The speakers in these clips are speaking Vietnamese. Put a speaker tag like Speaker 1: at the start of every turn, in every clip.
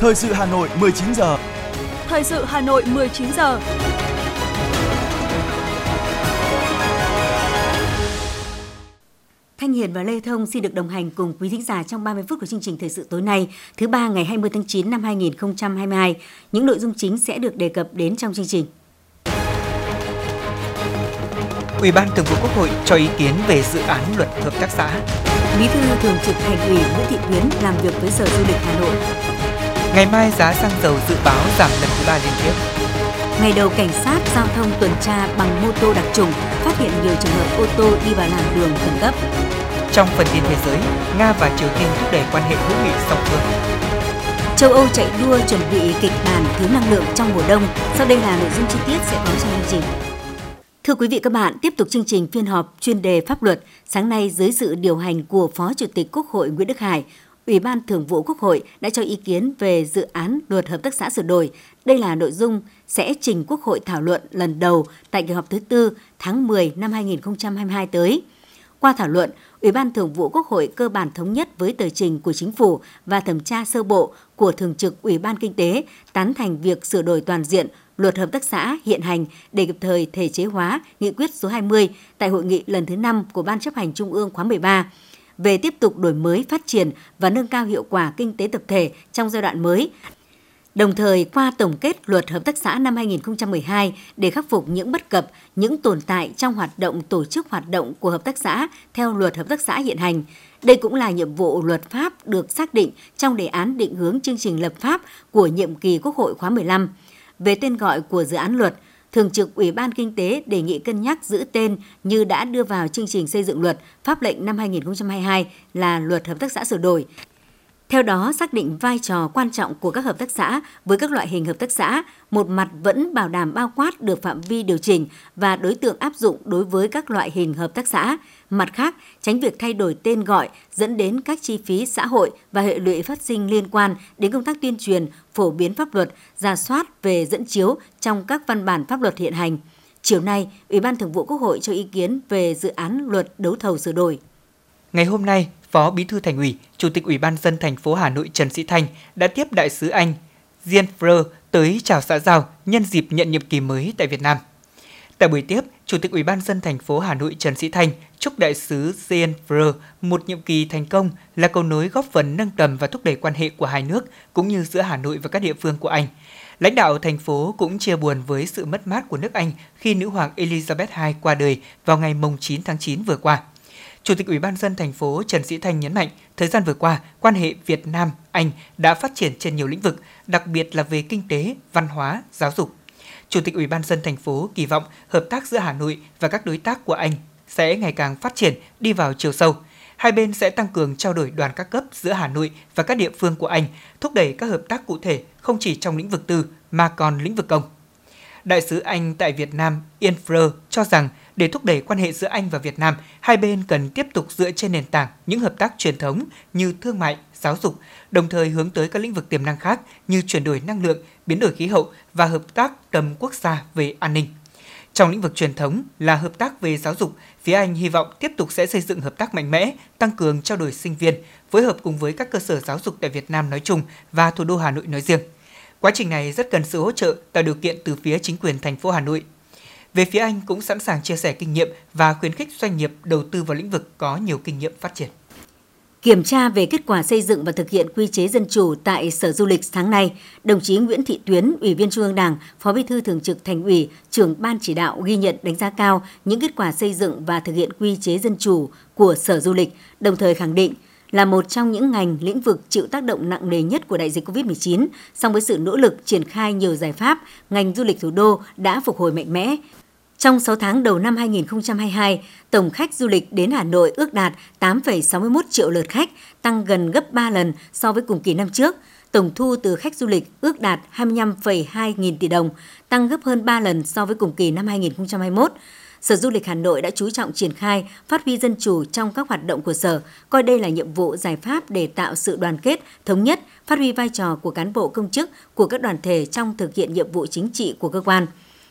Speaker 1: Thời sự Hà Nội 19 giờ.
Speaker 2: Thời sự Hà Nội 19 giờ.
Speaker 3: Thanh Hiền và Lê Thông xin được đồng hành cùng quý thính giả trong 30 phút của chương trình thời sự tối nay, thứ ba ngày 20 tháng 9 năm 2022. Những nội dung chính sẽ được đề cập đến trong chương trình.
Speaker 4: Ủy ban Thường vụ Quốc hội cho ý kiến về dự án luật hợp tác xã.
Speaker 3: Bí thư Thường trực Thành ủy Nguyễn Thị Tuyến làm việc với Sở Du lịch Hà Nội.
Speaker 4: Ngày mai giá xăng dầu dự báo giảm lần thứ ba liên tiếp.
Speaker 3: Ngày đầu cảnh sát giao thông tuần tra bằng mô tô đặc trùng phát hiện nhiều trường hợp ô tô đi vào làn đường khẩn cấp.
Speaker 4: Trong phần tin thế giới, Nga và Triều Tiên thúc đẩy quan hệ hữu nghị song phương.
Speaker 3: Châu Âu chạy đua chuẩn bị kịch bản thiếu năng lượng trong mùa đông. Sau đây là nội dung chi tiết sẽ có trong chương trình. Thưa quý vị các bạn, tiếp tục chương trình phiên họp chuyên đề pháp luật sáng nay dưới sự điều hành của Phó Chủ tịch Quốc hội Nguyễn Đức Hải, Ủy ban Thường vụ Quốc hội đã cho ý kiến về dự án luật hợp tác xã sửa đổi. Đây là nội dung sẽ trình Quốc hội thảo luận lần đầu tại kỳ họp thứ tư tháng 10 năm 2022 tới. Qua thảo luận, Ủy ban Thường vụ Quốc hội cơ bản thống nhất với tờ trình của Chính phủ và thẩm tra sơ bộ của Thường trực Ủy ban Kinh tế tán thành việc sửa đổi toàn diện luật hợp tác xã hiện hành để kịp thời thể chế hóa nghị quyết số 20 tại hội nghị lần thứ 5 của Ban chấp hành Trung ương khóa 13 về tiếp tục đổi mới, phát triển và nâng cao hiệu quả kinh tế tập thể trong giai đoạn mới. Đồng thời, qua tổng kết luật hợp tác xã năm 2012 để khắc phục những bất cập, những tồn tại trong hoạt động tổ chức hoạt động của hợp tác xã theo luật hợp tác xã hiện hành. Đây cũng là nhiệm vụ luật pháp được xác định trong đề án định hướng chương trình lập pháp của nhiệm kỳ Quốc hội khóa 15. Về tên gọi của dự án luật, Thường trực Ủy ban Kinh tế đề nghị cân nhắc giữ tên như đã đưa vào chương trình xây dựng luật pháp lệnh năm 2022 là luật hợp tác xã sửa đổi. Theo đó, xác định vai trò quan trọng của các hợp tác xã với các loại hình hợp tác xã, một mặt vẫn bảo đảm bao quát được phạm vi điều chỉnh và đối tượng áp dụng đối với các loại hình hợp tác xã, mặt khác tránh việc thay đổi tên gọi dẫn đến các chi phí xã hội và hệ lụy phát sinh liên quan đến công tác tuyên truyền, phổ biến pháp luật, ra soát về dẫn chiếu trong các văn bản pháp luật hiện hành. Chiều nay, Ủy ban Thường vụ Quốc hội cho ý kiến về dự án luật đấu thầu sửa đổi.
Speaker 4: Ngày hôm nay, Phó Bí thư Thành ủy, Chủ tịch Ủy ban dân thành phố Hà Nội Trần Sĩ Thanh đã tiếp đại sứ Anh Jean-Frere tới chào xã giao nhân dịp nhận nhiệm kỳ mới tại Việt Nam. Tại buổi tiếp, Chủ tịch Ủy ban dân thành phố Hà Nội Trần Sĩ Thanh chúc đại sứ Jean Freur một nhiệm kỳ thành công là cầu nối góp phần nâng tầm và thúc đẩy quan hệ của hai nước cũng như giữa Hà Nội và các địa phương của Anh. Lãnh đạo thành phố cũng chia buồn với sự mất mát của nước Anh khi nữ hoàng Elizabeth II qua đời vào ngày 9 tháng 9 vừa qua. Chủ tịch Ủy ban dân thành phố Trần Sĩ Thanh nhấn mạnh, thời gian vừa qua, quan hệ Việt Nam Anh đã phát triển trên nhiều lĩnh vực, đặc biệt là về kinh tế, văn hóa, giáo dục. Chủ tịch Ủy ban dân thành phố kỳ vọng hợp tác giữa Hà Nội và các đối tác của Anh sẽ ngày càng phát triển, đi vào chiều sâu. Hai bên sẽ tăng cường trao đổi đoàn các cấp giữa Hà Nội và các địa phương của Anh, thúc đẩy các hợp tác cụ thể không chỉ trong lĩnh vực tư mà còn lĩnh vực công. Đại sứ Anh tại Việt Nam Ian Frơ cho rằng để thúc đẩy quan hệ giữa Anh và Việt Nam, hai bên cần tiếp tục dựa trên nền tảng những hợp tác truyền thống như thương mại, giáo dục, đồng thời hướng tới các lĩnh vực tiềm năng khác như chuyển đổi năng lượng, biến đổi khí hậu và hợp tác tầm quốc gia về an ninh. Trong lĩnh vực truyền thống là hợp tác về giáo dục, phía Anh hy vọng tiếp tục sẽ xây dựng hợp tác mạnh mẽ, tăng cường trao đổi sinh viên, phối hợp cùng với các cơ sở giáo dục tại Việt Nam nói chung và thủ đô Hà Nội nói riêng. Quá trình này rất cần sự hỗ trợ tạo điều kiện từ phía chính quyền thành phố Hà Nội về phía Anh cũng sẵn sàng chia sẻ kinh nghiệm và khuyến khích doanh nghiệp đầu tư vào lĩnh vực có nhiều kinh nghiệm phát triển.
Speaker 3: Kiểm tra về kết quả xây dựng và thực hiện quy chế dân chủ tại Sở Du lịch sáng nay, đồng chí Nguyễn Thị Tuyến, Ủy viên Trung ương Đảng, Phó Bí thư Thường trực Thành ủy, trưởng ban chỉ đạo ghi nhận đánh giá cao những kết quả xây dựng và thực hiện quy chế dân chủ của Sở Du lịch, đồng thời khẳng định là một trong những ngành lĩnh vực chịu tác động nặng nề nhất của đại dịch COVID-19, song với sự nỗ lực triển khai nhiều giải pháp, ngành du lịch thủ đô đã phục hồi mạnh mẽ, trong 6 tháng đầu năm 2022, tổng khách du lịch đến Hà Nội ước đạt 8,61 triệu lượt khách, tăng gần gấp 3 lần so với cùng kỳ năm trước. Tổng thu từ khách du lịch ước đạt 25,2 nghìn tỷ đồng, tăng gấp hơn 3 lần so với cùng kỳ năm 2021. Sở Du lịch Hà Nội đã chú trọng triển khai, phát huy dân chủ trong các hoạt động của Sở, coi đây là nhiệm vụ giải pháp để tạo sự đoàn kết, thống nhất, phát huy vai trò của cán bộ công chức, của các đoàn thể trong thực hiện nhiệm vụ chính trị của cơ quan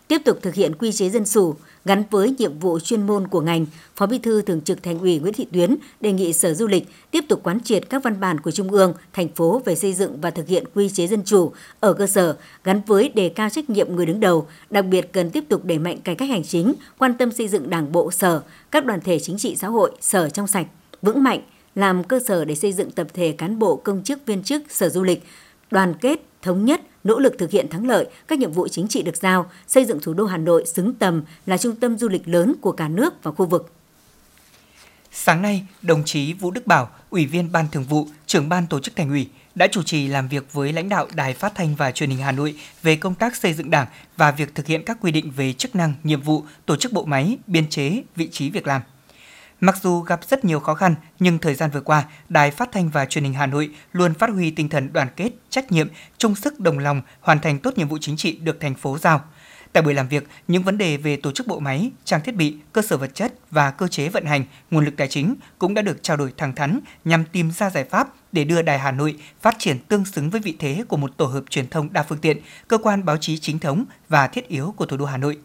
Speaker 3: tiếp tục thực hiện quy chế dân chủ, gắn với nhiệm vụ chuyên môn của ngành, Phó Bí thư Thường trực Thành ủy Nguyễn Thị Tuyến đề nghị Sở Du lịch tiếp tục quán triệt các văn bản của Trung ương, thành phố về xây dựng và thực hiện quy chế dân chủ ở cơ sở gắn với đề cao trách nhiệm người đứng đầu, đặc biệt cần tiếp tục đẩy mạnh cải cách hành chính, quan tâm xây dựng Đảng bộ sở, các đoàn thể chính trị xã hội, sở trong sạch, vững mạnh, làm cơ sở để xây dựng tập thể cán bộ công chức viên chức Sở Du lịch đoàn kết, thống nhất, nỗ lực thực hiện thắng lợi các nhiệm vụ chính trị được giao, xây dựng thủ đô Hà Nội xứng tầm là trung tâm du lịch lớn của cả nước và khu vực.
Speaker 4: Sáng nay, đồng chí Vũ Đức Bảo, Ủy viên Ban Thường vụ, trưởng Ban Tổ chức Thành ủy đã chủ trì làm việc với lãnh đạo Đài Phát thanh và Truyền hình Hà Nội về công tác xây dựng Đảng và việc thực hiện các quy định về chức năng, nhiệm vụ, tổ chức bộ máy, biên chế, vị trí việc làm. Mặc dù gặp rất nhiều khó khăn, nhưng thời gian vừa qua, Đài Phát thanh và Truyền hình Hà Nội luôn phát huy tinh thần đoàn kết, trách nhiệm, chung sức đồng lòng hoàn thành tốt nhiệm vụ chính trị được thành phố giao. Tại buổi làm việc, những vấn đề về tổ chức bộ máy, trang thiết bị, cơ sở vật chất và cơ chế vận hành, nguồn lực tài chính cũng đã được trao đổi thẳng thắn nhằm tìm ra giải pháp để đưa Đài Hà Nội phát triển tương xứng với vị thế của một tổ hợp truyền thông đa phương tiện, cơ quan báo chí chính thống và thiết yếu của thủ đô Hà Nội.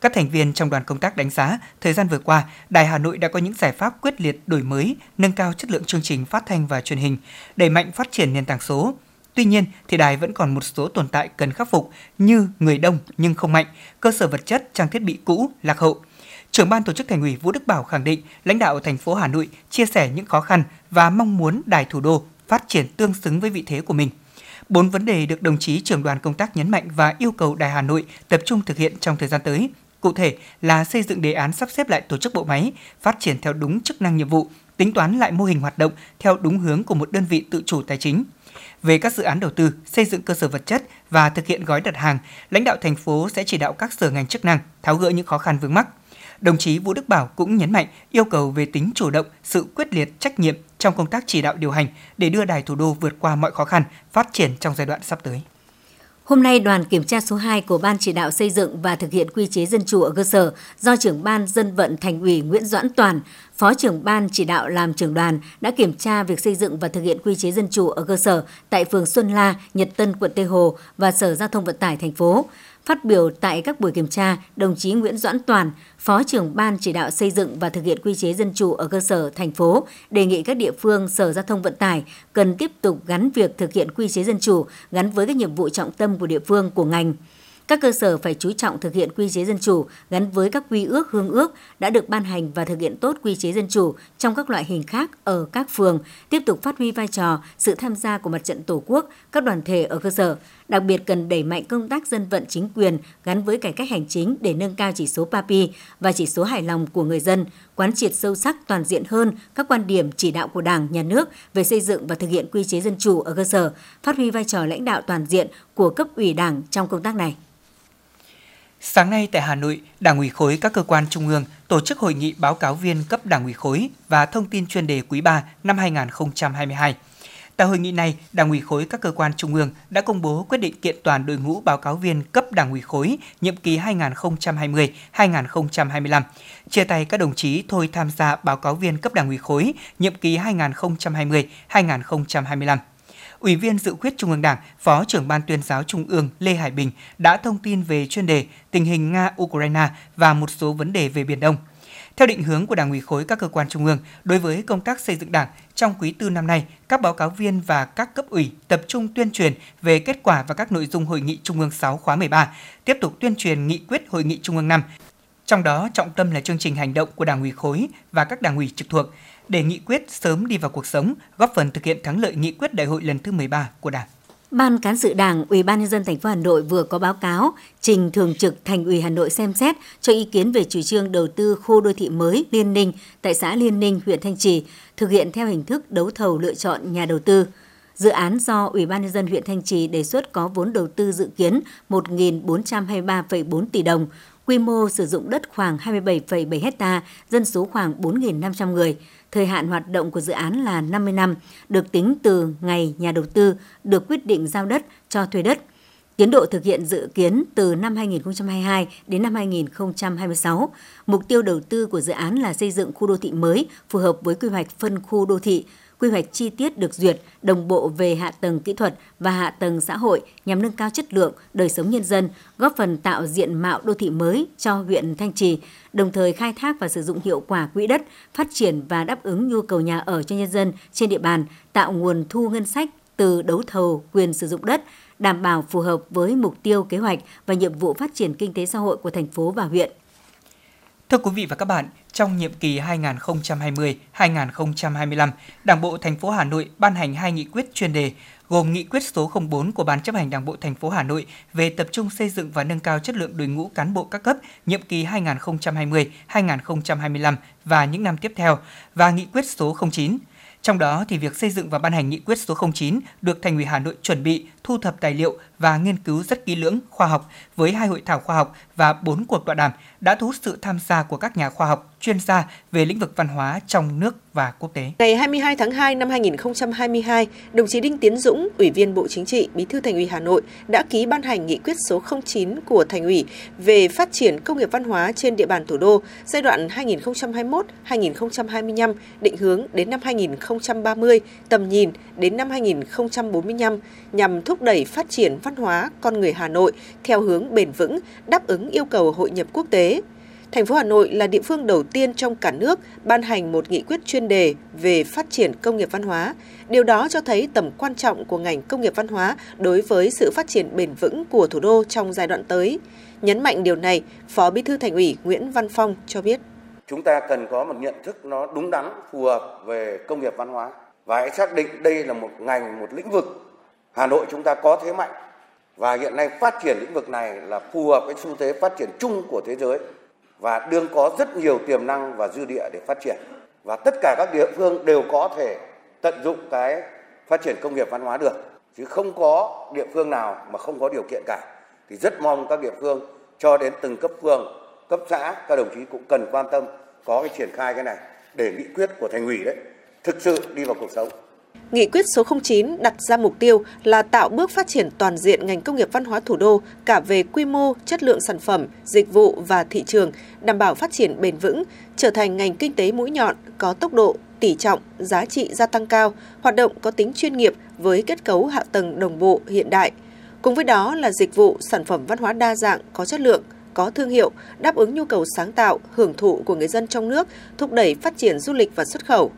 Speaker 4: Các thành viên trong đoàn công tác đánh giá, thời gian vừa qua, Đài Hà Nội đã có những giải pháp quyết liệt đổi mới, nâng cao chất lượng chương trình phát thanh và truyền hình, đẩy mạnh phát triển nền tảng số. Tuy nhiên, thì đài vẫn còn một số tồn tại cần khắc phục như người đông nhưng không mạnh, cơ sở vật chất, trang thiết bị cũ, lạc hậu. Trưởng ban tổ chức Thành ủy Vũ Đức Bảo khẳng định, lãnh đạo thành phố Hà Nội chia sẻ những khó khăn và mong muốn đài thủ đô phát triển tương xứng với vị thế của mình. Bốn vấn đề được đồng chí trưởng đoàn công tác nhấn mạnh và yêu cầu Đài Hà Nội tập trung thực hiện trong thời gian tới. Cụ thể là xây dựng đề án sắp xếp lại tổ chức bộ máy, phát triển theo đúng chức năng nhiệm vụ, tính toán lại mô hình hoạt động theo đúng hướng của một đơn vị tự chủ tài chính. Về các dự án đầu tư, xây dựng cơ sở vật chất và thực hiện gói đặt hàng, lãnh đạo thành phố sẽ chỉ đạo các sở ngành chức năng tháo gỡ những khó khăn vướng mắc. Đồng chí Vũ Đức Bảo cũng nhấn mạnh yêu cầu về tính chủ động, sự quyết liệt, trách nhiệm trong công tác chỉ đạo điều hành để đưa đài thủ đô vượt qua mọi khó khăn, phát triển trong giai đoạn sắp tới.
Speaker 3: Hôm nay, đoàn kiểm tra số 2 của Ban chỉ đạo xây dựng và thực hiện quy chế dân chủ ở cơ sở do trưởng ban dân vận thành ủy Nguyễn Doãn Toàn, Phó trưởng ban chỉ đạo làm trưởng đoàn đã kiểm tra việc xây dựng và thực hiện quy chế dân chủ ở cơ sở tại phường Xuân La, Nhật Tân, quận Tây Hồ và Sở Giao thông Vận tải thành phố. Phát biểu tại các buổi kiểm tra, đồng chí Nguyễn Doãn Toàn, Phó trưởng Ban chỉ đạo xây dựng và thực hiện quy chế dân chủ ở cơ sở thành phố, đề nghị các địa phương Sở Giao thông Vận tải cần tiếp tục gắn việc thực hiện quy chế dân chủ gắn với các nhiệm vụ trọng tâm của địa phương của ngành. Các cơ sở phải chú trọng thực hiện quy chế dân chủ gắn với các quy ước hương ước đã được ban hành và thực hiện tốt quy chế dân chủ trong các loại hình khác ở các phường, tiếp tục phát huy vai trò, sự tham gia của mặt trận Tổ quốc, các đoàn thể ở cơ sở, đặc biệt cần đẩy mạnh công tác dân vận chính quyền gắn với cải cách hành chính để nâng cao chỉ số PAPI và chỉ số hài lòng của người dân, quán triệt sâu sắc toàn diện hơn các quan điểm chỉ đạo của Đảng, Nhà nước về xây dựng và thực hiện quy chế dân chủ ở cơ sở, phát huy vai trò lãnh đạo toàn diện của cấp ủy Đảng trong công tác này.
Speaker 4: Sáng nay tại Hà Nội, Đảng ủy khối các cơ quan trung ương tổ chức hội nghị báo cáo viên cấp Đảng ủy khối và thông tin chuyên đề quý 3 năm 2022. Tại hội nghị này, Đảng ủy khối các cơ quan trung ương đã công bố quyết định kiện toàn đội ngũ báo cáo viên cấp Đảng ủy khối nhiệm kỳ 2020-2025, chia tay các đồng chí thôi tham gia báo cáo viên cấp Đảng ủy khối nhiệm kỳ 2020-2025. Ủy viên dự khuyết Trung ương Đảng, Phó trưởng Ban tuyên giáo Trung ương Lê Hải Bình đã thông tin về chuyên đề tình hình Nga-Ukraine và một số vấn đề về Biển Đông. Theo định hướng của Đảng ủy khối các cơ quan trung ương, đối với công tác xây dựng Đảng, trong quý tư năm nay, các báo cáo viên và các cấp ủy tập trung tuyên truyền về kết quả và các nội dung hội nghị Trung ương 6 khóa 13, tiếp tục tuyên truyền nghị quyết hội nghị Trung ương 5. Trong đó, trọng tâm là chương trình hành động của Đảng ủy khối và các đảng ủy trực thuộc, để nghị quyết sớm đi vào cuộc sống, góp phần thực hiện thắng lợi nghị quyết đại hội lần thứ 13 của Đảng.
Speaker 3: Ban cán sự Đảng, Ủy ban nhân dân thành phố Hà Nội vừa có báo cáo trình thường trực Thành ủy Hà Nội xem xét cho ý kiến về chủ trương đầu tư khu đô thị mới Liên Ninh tại xã Liên Ninh, huyện Thanh Trì, thực hiện theo hình thức đấu thầu lựa chọn nhà đầu tư. Dự án do Ủy ban nhân dân huyện Thanh Trì đề xuất có vốn đầu tư dự kiến 1.423,4 tỷ đồng, quy mô sử dụng đất khoảng 27,7 ha, dân số khoảng 4.500 người. Thời hạn hoạt động của dự án là 50 năm, được tính từ ngày nhà đầu tư được quyết định giao đất cho thuê đất. Tiến độ thực hiện dự kiến từ năm 2022 đến năm 2026. Mục tiêu đầu tư của dự án là xây dựng khu đô thị mới phù hợp với quy hoạch phân khu đô thị, quy hoạch chi tiết được duyệt, đồng bộ về hạ tầng kỹ thuật và hạ tầng xã hội nhằm nâng cao chất lượng đời sống nhân dân, góp phần tạo diện mạo đô thị mới cho huyện Thanh Trì, đồng thời khai thác và sử dụng hiệu quả quỹ đất, phát triển và đáp ứng nhu cầu nhà ở cho nhân dân trên địa bàn, tạo nguồn thu ngân sách từ đấu thầu quyền sử dụng đất, đảm bảo phù hợp với mục tiêu kế hoạch và nhiệm vụ phát triển kinh tế xã hội của thành phố và huyện.
Speaker 4: Thưa quý vị và các bạn, trong nhiệm kỳ 2020-2025, Đảng bộ thành phố Hà Nội ban hành hai nghị quyết chuyên đề gồm nghị quyết số 04 của Ban chấp hành Đảng bộ thành phố Hà Nội về tập trung xây dựng và nâng cao chất lượng đội ngũ cán bộ các cấp nhiệm kỳ 2020-2025 và những năm tiếp theo và nghị quyết số 09 trong đó thì việc xây dựng và ban hành nghị quyết số 09 được Thành ủy Hà Nội chuẩn bị, thu thập tài liệu và nghiên cứu rất kỹ lưỡng, khoa học với hai hội thảo khoa học và bốn cuộc tọa đàm đã thu hút sự tham gia của các nhà khoa học, chuyên gia về lĩnh vực văn hóa trong nước và quốc tế.
Speaker 5: Ngày 22 tháng 2 năm 2022, đồng chí Đinh Tiến Dũng, Ủy viên Bộ Chính trị, Bí thư Thành ủy Hà Nội đã ký ban hành nghị quyết số 09 của Thành ủy về phát triển công nghiệp văn hóa trên địa bàn thủ đô giai đoạn 2021-2025, định hướng đến năm 2030, tầm nhìn đến năm 2045 nhằm thúc đẩy phát triển văn văn hóa con người Hà Nội theo hướng bền vững, đáp ứng yêu cầu hội nhập quốc tế. Thành phố Hà Nội là địa phương đầu tiên trong cả nước ban hành một nghị quyết chuyên đề về phát triển công nghiệp văn hóa. Điều đó cho thấy tầm quan trọng của ngành công nghiệp văn hóa đối với sự phát triển bền vững của thủ đô trong giai đoạn tới. Nhấn mạnh điều này, Phó Bí thư Thành ủy Nguyễn Văn Phong cho biết.
Speaker 6: Chúng ta cần có một nhận thức nó đúng đắn, phù hợp về công nghiệp văn hóa và hãy xác định đây là một ngành, một lĩnh vực Hà Nội chúng ta có thế mạnh và hiện nay phát triển lĩnh vực này là phù hợp với xu thế phát triển chung của thế giới và đương có rất nhiều tiềm năng và dư địa để phát triển. Và tất cả các địa phương đều có thể tận dụng cái phát triển công nghiệp văn hóa được, chứ không có địa phương nào mà không có điều kiện cả. Thì rất mong các địa phương cho đến từng cấp phường, cấp xã, các đồng chí cũng cần quan tâm có cái triển khai cái này để nghị quyết của thành ủy đấy, thực sự đi vào cuộc sống.
Speaker 5: Nghị quyết số 09 đặt ra mục tiêu là tạo bước phát triển toàn diện ngành công nghiệp văn hóa thủ đô cả về quy mô, chất lượng sản phẩm, dịch vụ và thị trường, đảm bảo phát triển bền vững, trở thành ngành kinh tế mũi nhọn, có tốc độ, tỷ trọng, giá trị gia tăng cao, hoạt động có tính chuyên nghiệp với kết cấu hạ tầng đồng bộ hiện đại. Cùng với đó là dịch vụ, sản phẩm văn hóa đa dạng, có chất lượng, có thương hiệu, đáp ứng nhu cầu sáng tạo, hưởng thụ của người dân trong nước, thúc đẩy phát triển du lịch và xuất khẩu.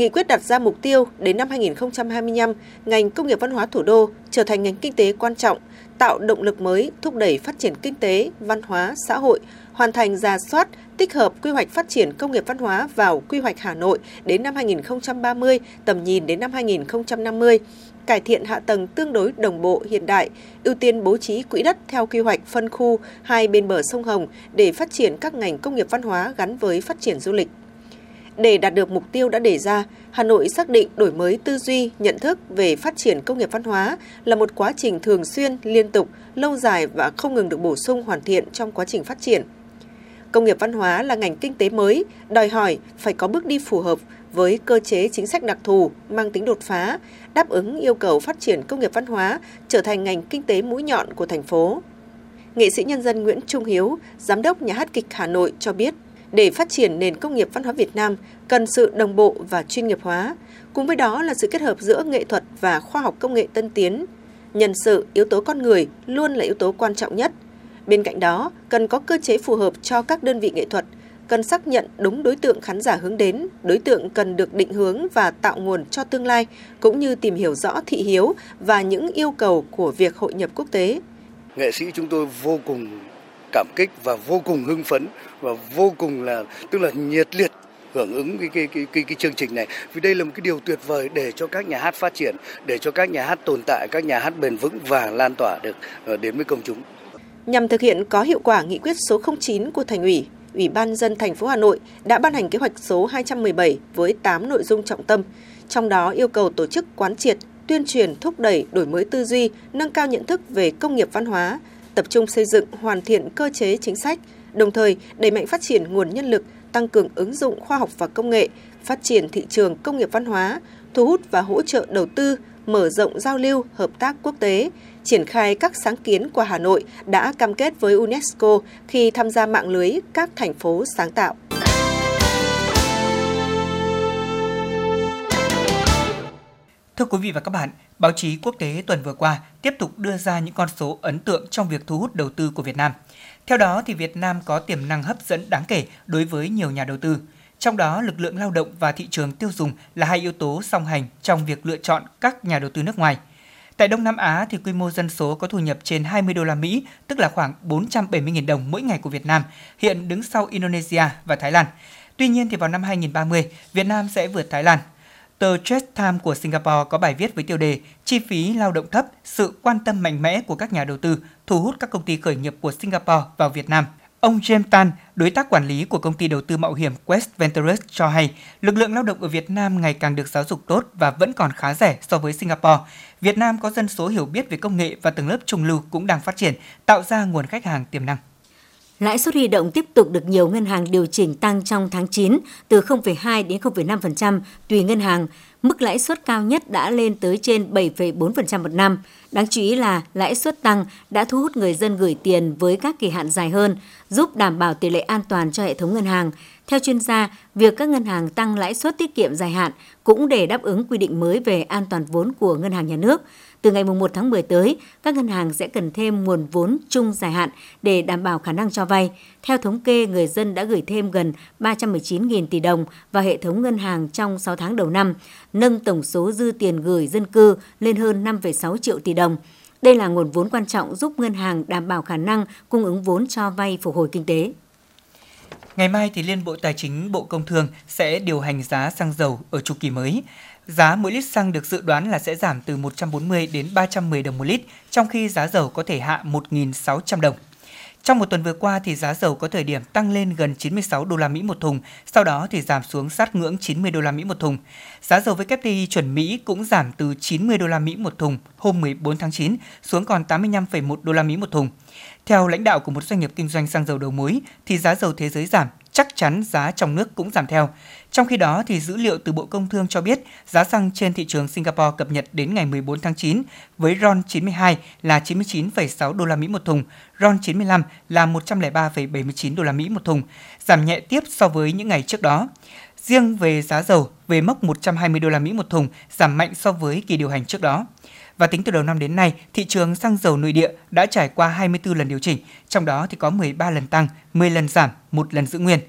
Speaker 5: Nghị quyết đặt ra mục tiêu đến năm 2025, ngành công nghiệp văn hóa thủ đô trở thành ngành kinh tế quan trọng, tạo động lực mới thúc đẩy phát triển kinh tế, văn hóa, xã hội, hoàn thành ra soát, tích hợp quy hoạch phát triển công nghiệp văn hóa vào quy hoạch Hà Nội đến năm 2030, tầm nhìn đến năm 2050, cải thiện hạ tầng tương đối đồng bộ hiện đại, ưu tiên bố trí quỹ đất theo quy hoạch phân khu hai bên bờ sông Hồng để phát triển các ngành công nghiệp văn hóa gắn với phát triển du lịch. Để đạt được mục tiêu đã đề ra, Hà Nội xác định đổi mới tư duy, nhận thức về phát triển công nghiệp văn hóa là một quá trình thường xuyên, liên tục, lâu dài và không ngừng được bổ sung hoàn thiện trong quá trình phát triển. Công nghiệp văn hóa là ngành kinh tế mới, đòi hỏi phải có bước đi phù hợp với cơ chế chính sách đặc thù, mang tính đột phá, đáp ứng yêu cầu phát triển công nghiệp văn hóa trở thành ngành kinh tế mũi nhọn của thành phố. Nghệ sĩ nhân dân Nguyễn Trung Hiếu, Giám đốc Nhà hát kịch Hà Nội cho biết, để phát triển nền công nghiệp văn hóa Việt Nam cần sự đồng bộ và chuyên nghiệp hóa, cùng với đó là sự kết hợp giữa nghệ thuật và khoa học công nghệ tân tiến. Nhân sự, yếu tố con người luôn là yếu tố quan trọng nhất. Bên cạnh đó, cần có cơ chế phù hợp cho các đơn vị nghệ thuật, cần xác nhận đúng đối tượng khán giả hướng đến, đối tượng cần được định hướng và tạo nguồn cho tương lai, cũng như tìm hiểu rõ thị hiếu và những yêu cầu của việc hội nhập quốc tế.
Speaker 7: Nghệ sĩ chúng tôi vô cùng cảm kích và vô cùng hưng phấn và vô cùng là tức là nhiệt liệt hưởng ứng cái cái, cái cái cái chương trình này. Vì đây là một cái điều tuyệt vời để cho các nhà hát phát triển để cho các nhà hát tồn tại các nhà hát bền vững và lan tỏa được ờ, đến với công chúng.
Speaker 5: Nhằm thực hiện có hiệu quả nghị quyết số 09 của thành ủy Ủy ban dân thành phố Hà Nội đã ban hành kế hoạch số 217 với 8 nội dung trọng tâm, trong đó yêu cầu tổ chức quán triệt, tuyên truyền thúc đẩy đổi mới tư duy, nâng cao nhận thức về công nghiệp văn hóa, tập trung xây dựng hoàn thiện cơ chế chính sách, đồng thời đẩy mạnh phát triển nguồn nhân lực, tăng cường ứng dụng khoa học và công nghệ, phát triển thị trường công nghiệp văn hóa, thu hút và hỗ trợ đầu tư, mở rộng giao lưu, hợp tác quốc tế, triển khai các sáng kiến của Hà Nội đã cam kết với UNESCO khi tham gia mạng lưới các thành phố sáng tạo.
Speaker 4: Thưa quý vị và các bạn, báo chí quốc tế tuần vừa qua tiếp tục đưa ra những con số ấn tượng trong việc thu hút đầu tư của Việt Nam. Theo đó, thì Việt Nam có tiềm năng hấp dẫn đáng kể đối với nhiều nhà đầu tư. Trong đó, lực lượng lao động và thị trường tiêu dùng là hai yếu tố song hành trong việc lựa chọn các nhà đầu tư nước ngoài. Tại Đông Nam Á thì quy mô dân số có thu nhập trên 20 đô la Mỹ, tức là khoảng 470.000 đồng mỗi ngày của Việt Nam, hiện đứng sau Indonesia và Thái Lan. Tuy nhiên thì vào năm 2030, Việt Nam sẽ vượt Thái Lan. Tờ Straits Times của Singapore có bài viết với tiêu đề Chi phí lao động thấp, sự quan tâm mạnh mẽ của các nhà đầu tư thu hút các công ty khởi nghiệp của Singapore vào Việt Nam. Ông James Tan, đối tác quản lý của công ty đầu tư mạo hiểm Quest Ventures cho hay, lực lượng lao động ở Việt Nam ngày càng được giáo dục tốt và vẫn còn khá rẻ so với Singapore. Việt Nam có dân số hiểu biết về công nghệ và tầng lớp trung lưu cũng đang phát triển, tạo ra nguồn khách hàng tiềm năng.
Speaker 3: Lãi suất huy động tiếp tục được nhiều ngân hàng điều chỉnh tăng trong tháng 9 từ 0,2 đến 0,5% tùy ngân hàng. Mức lãi suất cao nhất đã lên tới trên 7,4% một năm. Đáng chú ý là lãi suất tăng đã thu hút người dân gửi tiền với các kỳ hạn dài hơn, giúp đảm bảo tỷ lệ an toàn cho hệ thống ngân hàng. Theo chuyên gia, việc các ngân hàng tăng lãi suất tiết kiệm dài hạn cũng để đáp ứng quy định mới về an toàn vốn của ngân hàng nhà nước. Từ ngày 1 tháng 10 tới, các ngân hàng sẽ cần thêm nguồn vốn chung dài hạn để đảm bảo khả năng cho vay. Theo thống kê, người dân đã gửi thêm gần 319.000 tỷ đồng vào hệ thống ngân hàng trong 6 tháng đầu năm, nâng tổng số dư tiền gửi dân cư lên hơn 5,6 triệu tỷ đồng. Đây là nguồn vốn quan trọng giúp ngân hàng đảm bảo khả năng cung ứng vốn cho vay phục hồi kinh tế.
Speaker 4: Ngày mai thì Liên Bộ Tài chính Bộ Công Thương sẽ điều hành giá xăng dầu ở chu kỳ mới. Giá mỗi lít xăng được dự đoán là sẽ giảm từ 140 đến 310 đồng một lít, trong khi giá dầu có thể hạ 1.600 đồng. Trong một tuần vừa qua thì giá dầu có thời điểm tăng lên gần 96 đô la Mỹ một thùng, sau đó thì giảm xuống sát ngưỡng 90 đô la Mỹ một thùng. Giá dầu WTI chuẩn Mỹ cũng giảm từ 90 đô la Mỹ một thùng hôm 14 tháng 9 xuống còn 85,1 đô la Mỹ một thùng. Theo lãnh đạo của một doanh nghiệp kinh doanh xăng dầu đầu mối thì giá dầu thế giới giảm, chắc chắn giá trong nước cũng giảm theo. Trong khi đó, thì dữ liệu từ Bộ Công Thương cho biết giá xăng trên thị trường Singapore cập nhật đến ngày 14 tháng 9 với RON 92 là 99,6 đô la Mỹ một thùng, RON 95 là 103,79 đô la Mỹ một thùng, giảm nhẹ tiếp so với những ngày trước đó. Riêng về giá dầu về mốc 120 đô la Mỹ một thùng, giảm mạnh so với kỳ điều hành trước đó. Và tính từ đầu năm đến nay, thị trường xăng dầu nội địa đã trải qua 24 lần điều chỉnh, trong đó thì có 13 lần tăng, 10 lần giảm, một lần giữ nguyên.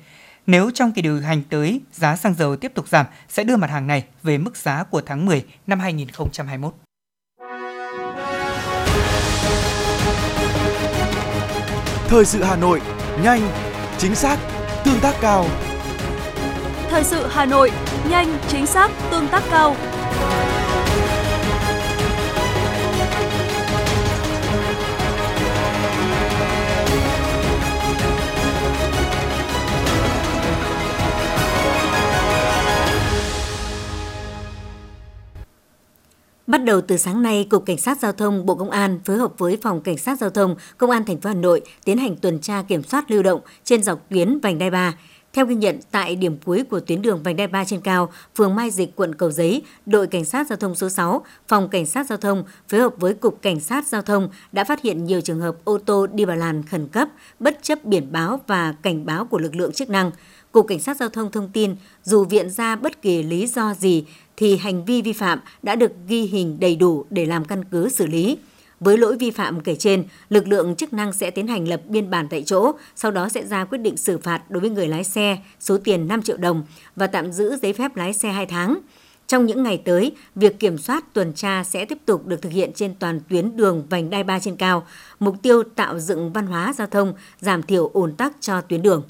Speaker 4: Nếu trong kỳ điều hành tới giá xăng dầu tiếp tục giảm, sẽ đưa mặt hàng này về mức giá của tháng 10 năm 2021.
Speaker 1: Thời sự Hà Nội, nhanh, chính xác, tương tác cao.
Speaker 2: Thời sự Hà Nội, nhanh, chính xác, tương tác cao.
Speaker 3: Bắt đầu từ sáng nay, Cục Cảnh sát Giao thông Bộ Công an phối hợp với Phòng Cảnh sát Giao thông Công an thành phố Hà Nội tiến hành tuần tra kiểm soát lưu động trên dọc tuyến vành đai 3. Theo ghi nhận tại điểm cuối của tuyến đường vành đai 3 trên cao, phường Mai Dịch, quận Cầu Giấy, đội cảnh sát giao thông số 6, phòng cảnh sát giao thông phối hợp với cục cảnh sát giao thông đã phát hiện nhiều trường hợp ô tô đi vào làn khẩn cấp, bất chấp biển báo và cảnh báo của lực lượng chức năng. Cục Cảnh sát Giao thông thông tin, dù viện ra bất kỳ lý do gì thì hành vi vi phạm đã được ghi hình đầy đủ để làm căn cứ xử lý. Với lỗi vi phạm kể trên, lực lượng chức năng sẽ tiến hành lập biên bản tại chỗ, sau đó sẽ ra quyết định xử phạt đối với người lái xe số tiền 5 triệu đồng và tạm giữ giấy phép lái xe 2 tháng. Trong những ngày tới, việc kiểm soát tuần tra sẽ tiếp tục được thực hiện trên toàn tuyến đường vành đai 3 trên cao, mục tiêu tạo dựng văn hóa giao thông, giảm thiểu ồn tắc cho tuyến đường.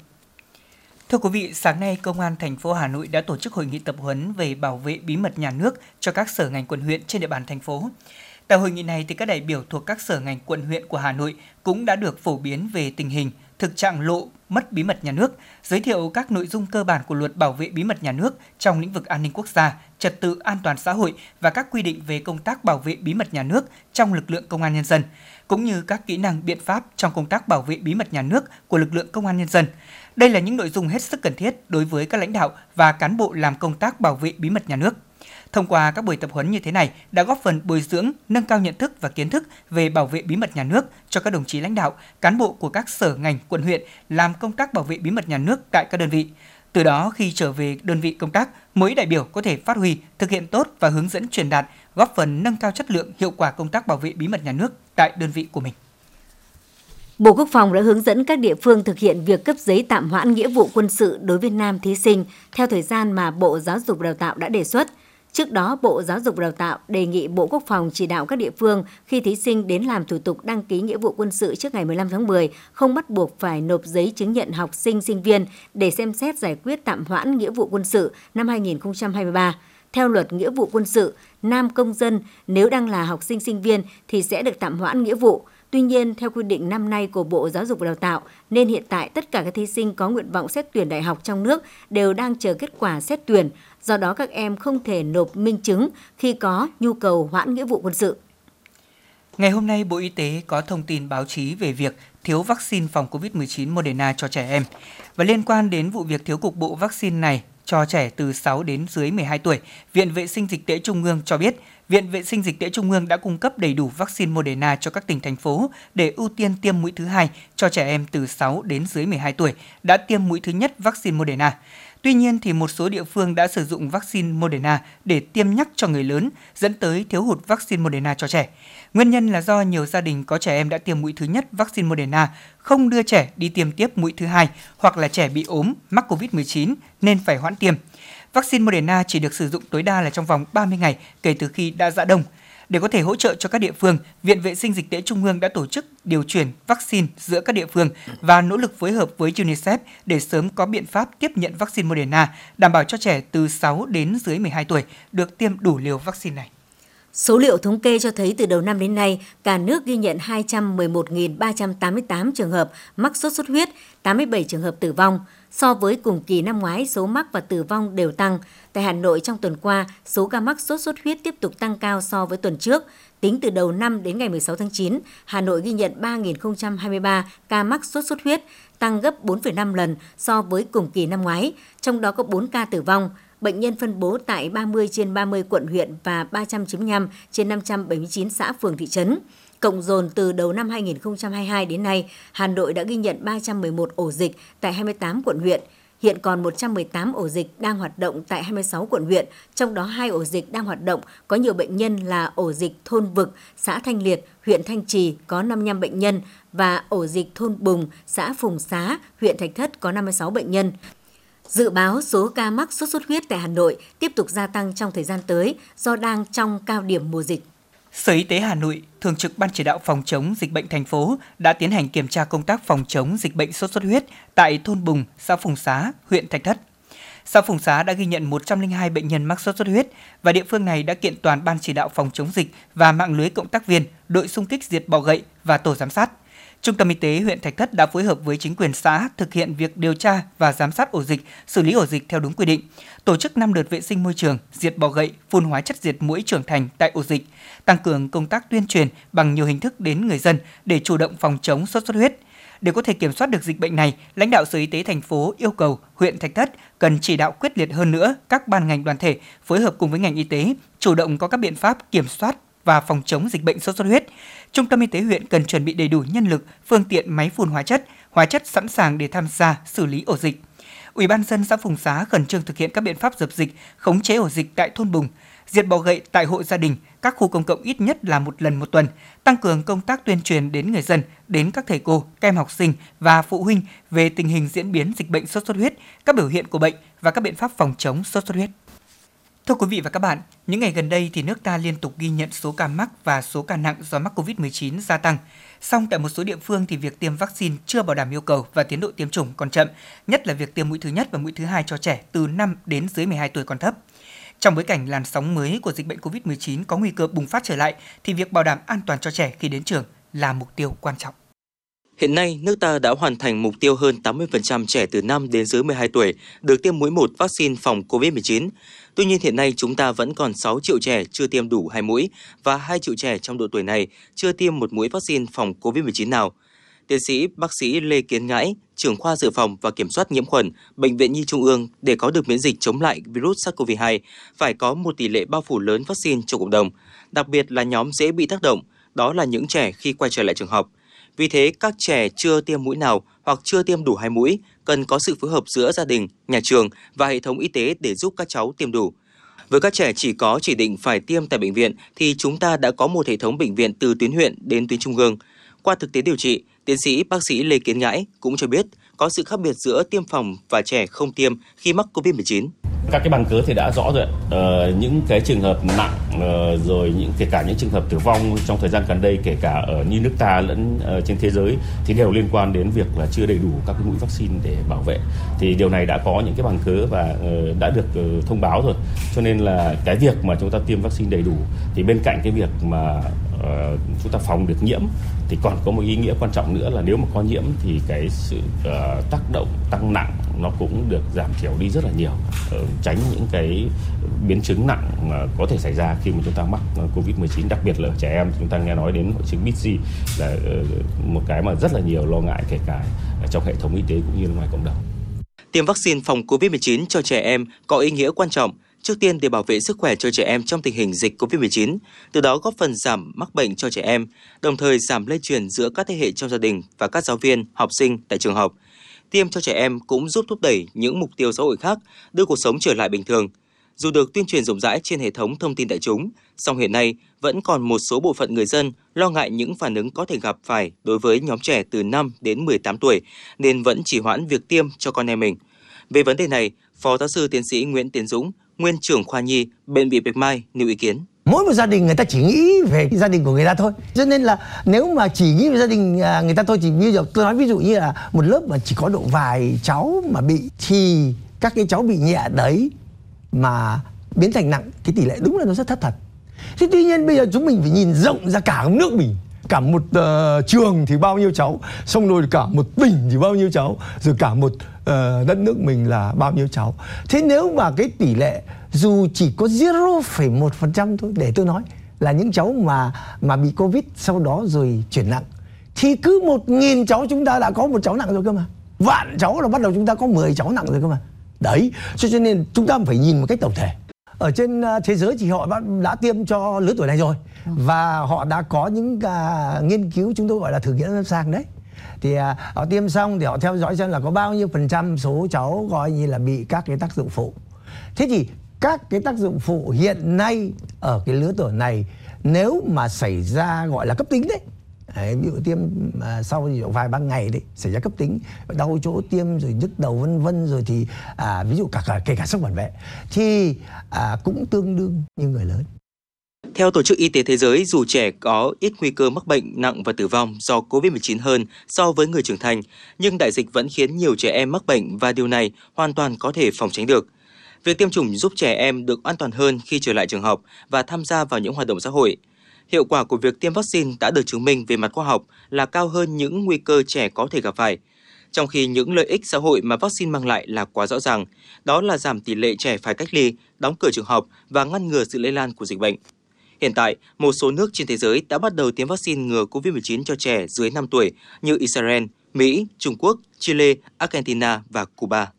Speaker 4: Thưa quý vị, sáng nay Công an thành phố Hà Nội đã tổ chức hội nghị tập huấn về bảo vệ bí mật nhà nước cho các sở ngành quận huyện trên địa bàn thành phố. Tại hội nghị này thì các đại biểu thuộc các sở ngành quận huyện của Hà Nội cũng đã được phổ biến về tình hình, thực trạng lộ mất bí mật nhà nước, giới thiệu các nội dung cơ bản của luật bảo vệ bí mật nhà nước trong lĩnh vực an ninh quốc gia, trật tự an toàn xã hội và các quy định về công tác bảo vệ bí mật nhà nước trong lực lượng công an nhân dân, cũng như các kỹ năng biện pháp trong công tác bảo vệ bí mật nhà nước của lực lượng công an nhân dân. Đây là những nội dung hết sức cần thiết đối với các lãnh đạo và cán bộ làm công tác bảo vệ bí mật nhà nước. Thông qua các buổi tập huấn như thế này đã góp phần bồi dưỡng, nâng cao nhận thức và kiến thức về bảo vệ bí mật nhà nước cho các đồng chí lãnh đạo, cán bộ của các sở ngành, quận huyện làm công tác bảo vệ bí mật nhà nước tại các đơn vị. Từ đó khi trở về đơn vị công tác, mỗi đại biểu có thể phát huy, thực hiện tốt và hướng dẫn truyền đạt, góp phần nâng cao chất lượng, hiệu quả công tác bảo vệ bí mật nhà nước tại đơn vị của mình.
Speaker 3: Bộ Quốc phòng đã hướng dẫn các địa phương thực hiện việc cấp giấy tạm hoãn nghĩa vụ quân sự đối với nam thí sinh theo thời gian mà Bộ Giáo dục Đào tạo đã đề xuất. Trước đó, Bộ Giáo dục Đào tạo đề nghị Bộ Quốc phòng chỉ đạo các địa phương khi thí sinh đến làm thủ tục đăng ký nghĩa vụ quân sự trước ngày 15 tháng 10 không bắt buộc phải nộp giấy chứng nhận học sinh sinh viên để xem xét giải quyết tạm hoãn nghĩa vụ quân sự năm 2023. Theo luật nghĩa vụ quân sự, nam công dân nếu đang là học sinh sinh viên thì sẽ được tạm hoãn nghĩa vụ. Tuy nhiên, theo quy định năm nay của Bộ Giáo dục và Đào tạo, nên hiện tại tất cả các thí sinh có nguyện vọng xét tuyển đại học trong nước đều đang chờ kết quả xét tuyển. Do đó các em không thể nộp minh chứng khi có nhu cầu hoãn nghĩa vụ quân sự.
Speaker 4: Ngày hôm nay, Bộ Y tế có thông tin báo chí về việc thiếu vaccine phòng COVID-19 Moderna cho trẻ em. Và liên quan đến vụ việc thiếu cục bộ vaccine này cho trẻ từ 6 đến dưới 12 tuổi, Viện Vệ sinh Dịch tễ Trung ương cho biết Viện Vệ sinh Dịch tễ Trung ương đã cung cấp đầy đủ vaccine Moderna cho các tỉnh thành phố để ưu tiên tiêm mũi thứ hai cho trẻ em từ 6 đến dưới 12 tuổi đã tiêm mũi thứ nhất vaccine Moderna. Tuy nhiên thì một số địa phương đã sử dụng vaccine Moderna để tiêm nhắc cho người lớn, dẫn tới thiếu hụt vaccine Moderna cho trẻ. Nguyên nhân là do nhiều gia đình có trẻ em đã tiêm mũi thứ nhất vaccine Moderna không đưa trẻ đi tiêm tiếp mũi thứ hai hoặc là trẻ bị ốm, mắc COVID-19 nên phải hoãn tiêm. Vaccine Moderna chỉ được sử dụng tối đa là trong vòng 30 ngày kể từ khi đã dạ đông. Để có thể hỗ trợ cho các địa phương, Viện Vệ sinh Dịch tễ Trung ương đã tổ chức điều chuyển vaccine giữa các địa phương và nỗ lực phối hợp với UNICEF để sớm có biện pháp tiếp nhận vaccine Moderna, đảm bảo cho trẻ từ 6 đến dưới 12 tuổi được tiêm đủ liều vaccine này.
Speaker 3: Số liệu thống kê cho thấy từ đầu năm đến nay, cả nước ghi nhận 211.388 trường hợp mắc sốt xuất huyết, 87 trường hợp tử vong. So với cùng kỳ năm ngoái, số mắc và tử vong đều tăng. Tại Hà Nội trong tuần qua, số ca mắc sốt xuất huyết tiếp tục tăng cao so với tuần trước. Tính từ đầu năm đến ngày 16 tháng 9, Hà Nội ghi nhận 3.023 ca mắc sốt xuất huyết, tăng gấp 4,5 lần so với cùng kỳ năm ngoái, trong đó có 4 ca tử vong. Bệnh nhân phân bố tại 30 trên 30 quận huyện và 395 trên 579 xã phường thị trấn. Cộng dồn từ đầu năm 2022 đến nay, Hà Nội đã ghi nhận 311 ổ dịch tại 28 quận huyện. Hiện còn 118 ổ dịch đang hoạt động tại 26 quận huyện, trong đó hai ổ dịch đang hoạt động có nhiều bệnh nhân là ổ dịch thôn Vực, xã Thanh Liệt, huyện Thanh Trì có 55 bệnh nhân và ổ dịch thôn Bùng, xã Phùng Xá, huyện Thạch Thất có 56 bệnh nhân. Dự báo số ca mắc sốt xuất huyết tại Hà Nội tiếp tục gia tăng trong thời gian tới do đang trong cao điểm mùa dịch.
Speaker 4: Sở Y tế Hà Nội, Thường trực Ban chỉ đạo phòng chống dịch bệnh thành phố đã tiến hành kiểm tra công tác phòng chống dịch bệnh sốt xuất huyết tại thôn Bùng, xã Phùng Xá, huyện Thạch Thất. Xã Phùng Xá đã ghi nhận 102 bệnh nhân mắc sốt xuất huyết và địa phương này đã kiện toàn Ban chỉ đạo phòng chống dịch và mạng lưới cộng tác viên, đội xung kích diệt bọ gậy và tổ giám sát. Trung tâm Y tế huyện Thạch Thất đã phối hợp với chính quyền xã thực hiện việc điều tra và giám sát ổ dịch, xử lý ổ dịch theo đúng quy định, tổ chức 5 đợt vệ sinh môi trường, diệt bọ gậy, phun hóa chất diệt mũi trưởng thành tại ổ dịch, tăng cường công tác tuyên truyền bằng nhiều hình thức đến người dân để chủ động phòng chống sốt xuất huyết. Để có thể kiểm soát được dịch bệnh này, lãnh đạo Sở Y tế thành phố yêu cầu huyện Thạch Thất cần chỉ đạo quyết liệt hơn nữa các ban ngành đoàn thể phối hợp cùng với ngành y tế, chủ động có các biện pháp kiểm soát và phòng chống dịch bệnh sốt xuất huyết. Trung tâm y tế huyện cần chuẩn bị đầy đủ nhân lực, phương tiện máy phun hóa chất, hóa chất sẵn sàng để tham gia xử lý ổ dịch. Ủy ban dân xã Phùng Xá khẩn trương thực hiện các biện pháp dập dịch, khống chế ổ dịch tại thôn Bùng, diệt bọ gậy tại hộ gia đình, các khu công cộng ít nhất là một lần một tuần, tăng cường công tác tuyên truyền đến người dân, đến các thầy cô, các em học sinh và phụ huynh về tình hình diễn biến dịch bệnh sốt xuất huyết, các biểu hiện của bệnh và các biện pháp phòng chống sốt xuất huyết. Thưa quý vị và các bạn, những ngày gần đây thì nước ta liên tục ghi nhận số ca mắc và số ca nặng do mắc COVID-19 gia tăng. Song tại một số địa phương thì việc tiêm vaccine chưa bảo đảm yêu cầu và tiến độ tiêm chủng còn chậm, nhất là việc tiêm mũi thứ nhất và mũi thứ hai cho trẻ từ 5 đến dưới 12 tuổi còn thấp. Trong bối cảnh làn sóng mới của dịch bệnh COVID-19 có nguy cơ bùng phát trở lại thì việc bảo đảm an toàn cho trẻ khi đến trường là mục tiêu quan trọng.
Speaker 8: Hiện nay, nước ta đã hoàn thành mục tiêu hơn 80% trẻ từ 5 đến dưới 12 tuổi được tiêm mũi 1 vaccine phòng COVID-19. Tuy nhiên hiện nay chúng ta vẫn còn 6 triệu trẻ chưa tiêm đủ hai mũi và 2 triệu trẻ trong độ tuổi này chưa tiêm một mũi vaccine phòng COVID-19 nào. tiến sĩ bác sĩ Lê Kiến Ngãi, trưởng khoa dự phòng và kiểm soát nhiễm khuẩn, Bệnh viện Nhi Trung ương để có được miễn dịch chống lại virus SARS-CoV-2 phải có một tỷ lệ bao phủ lớn vaccine cho cộng đồng, đặc biệt là nhóm dễ bị tác động, đó là những trẻ khi quay trở lại trường học. Vì thế, các trẻ chưa tiêm mũi nào hoặc chưa tiêm đủ hai mũi cần có sự phối hợp giữa gia đình, nhà trường và hệ thống y tế để giúp các cháu tiêm đủ. Với các trẻ chỉ có chỉ định phải tiêm tại bệnh viện thì chúng ta đã có một hệ thống bệnh viện từ tuyến huyện đến tuyến trung ương. Qua thực tế điều trị, tiến sĩ bác sĩ Lê Kiến Ngãi cũng cho biết có sự khác biệt giữa tiêm phòng và trẻ không tiêm khi mắc COVID-19
Speaker 9: các cái bằng cớ thì đã rõ rồi ờ, những cái trường hợp nặng ờ, rồi những kể cả những trường hợp tử vong trong thời gian gần đây kể cả ở như nước ta lẫn ờ, trên thế giới thì đều liên quan đến việc là chưa đầy đủ các cái mũi vaccine để bảo vệ. Thì điều này đã có những cái bằng cớ và ờ, đã được ờ, thông báo rồi. Cho nên là cái việc mà chúng ta tiêm vaccine đầy đủ thì bên cạnh cái việc mà uh, chúng ta phòng được nhiễm thì còn có một ý nghĩa quan trọng nữa là nếu mà có nhiễm thì cái sự uh, tác động tăng nặng nó cũng được giảm thiểu đi rất là nhiều uh, tránh những cái biến chứng nặng mà có thể xảy ra khi mà chúng ta mắc Covid-19 đặc biệt là ở trẻ em chúng ta nghe nói đến hội chứng BITSI là uh, một cái mà rất là nhiều lo ngại kể cả trong hệ thống y tế cũng như ngoài cộng đồng.
Speaker 8: Tiêm vaccine phòng COVID-19 cho trẻ em có ý nghĩa quan trọng trước tiên để bảo vệ sức khỏe cho trẻ em trong tình hình dịch COVID-19, từ đó góp phần giảm mắc bệnh cho trẻ em, đồng thời giảm lây truyền giữa các thế hệ trong gia đình và các giáo viên, học sinh tại trường học. Tiêm cho trẻ em cũng giúp thúc đẩy những mục tiêu xã hội khác, đưa cuộc sống trở lại bình thường. Dù được tuyên truyền rộng rãi trên hệ thống thông tin đại chúng, song hiện nay vẫn còn một số bộ phận người dân lo ngại những phản ứng có thể gặp phải đối với nhóm trẻ từ 5 đến 18 tuổi, nên vẫn chỉ hoãn việc tiêm cho con em mình. Về vấn đề này, Phó giáo sư tiến sĩ Nguyễn Tiến Dũng, nguyên trưởng khoa nhi bệnh viện Bạch Mai nêu ý kiến.
Speaker 10: Mỗi một gia đình người ta chỉ nghĩ về gia đình của người ta thôi. Cho nên là nếu mà chỉ nghĩ về gia đình à, người ta thôi thì bây giờ tôi nói ví dụ như là một lớp mà chỉ có độ vài cháu mà bị thì các cái cháu bị nhẹ đấy mà biến thành nặng cái tỷ lệ đúng là nó rất thấp thật. Thế tuy nhiên bây giờ chúng mình phải nhìn rộng ra cả nước mình cả một uh, trường thì bao nhiêu cháu xong rồi cả một tỉnh thì bao nhiêu cháu rồi cả một uh, đất nước mình là bao nhiêu cháu. Thế nếu mà cái tỷ lệ dù chỉ có 0,1% thôi để tôi nói là những cháu mà mà bị covid sau đó rồi chuyển nặng thì cứ một nghìn cháu chúng ta đã có một cháu nặng rồi cơ mà. Vạn cháu là bắt đầu chúng ta có 10 cháu nặng rồi cơ mà. Đấy cho nên chúng ta phải nhìn một cách tổng thể. Ở trên ờ, thế giới thì họ đã tiêm cho lứa tuổi này rồi và họ đã có những uh, nghiên cứu chúng tôi gọi là thử nghiệm lâm sàng đấy thì họ tiêm xong thì họ theo dõi xem là có bao nhiêu phần trăm số cháu gọi như là bị các cái tác dụng phụ. Thế thì các cái tác dụng phụ hiện nay ở cái lứa tuổi này nếu mà xảy ra gọi là cấp tính đấy Đấy, ví dụ tiêm à, sau ví dụ vài ba ngày đấy xảy ra cấp tính đau chỗ tiêm rồi nhức đầu vân vân rồi thì à, ví dụ cả, cả kể cả sốc phản vệ thì à, cũng tương đương như người lớn
Speaker 8: theo Tổ chức Y tế Thế giới, dù trẻ có ít nguy cơ mắc bệnh nặng và tử vong do COVID-19 hơn so với người trưởng thành, nhưng đại dịch vẫn khiến nhiều trẻ em mắc bệnh và điều này hoàn toàn có thể phòng tránh được. Việc tiêm chủng giúp trẻ em được an toàn hơn khi trở lại trường học và tham gia vào những hoạt động xã hội. Hiệu quả của việc tiêm vaccine đã được chứng minh về mặt khoa học là cao hơn những nguy cơ trẻ có thể gặp phải. Trong khi những lợi ích xã hội mà vaccine mang lại là quá rõ ràng, đó là giảm tỷ lệ trẻ phải cách ly, đóng cửa trường học và ngăn ngừa sự lây lan của dịch bệnh. Hiện tại, một số nước trên thế giới đã bắt đầu tiêm vaccine ngừa COVID-19 cho trẻ dưới 5 tuổi như Israel, Mỹ, Trung Quốc, Chile, Argentina và Cuba.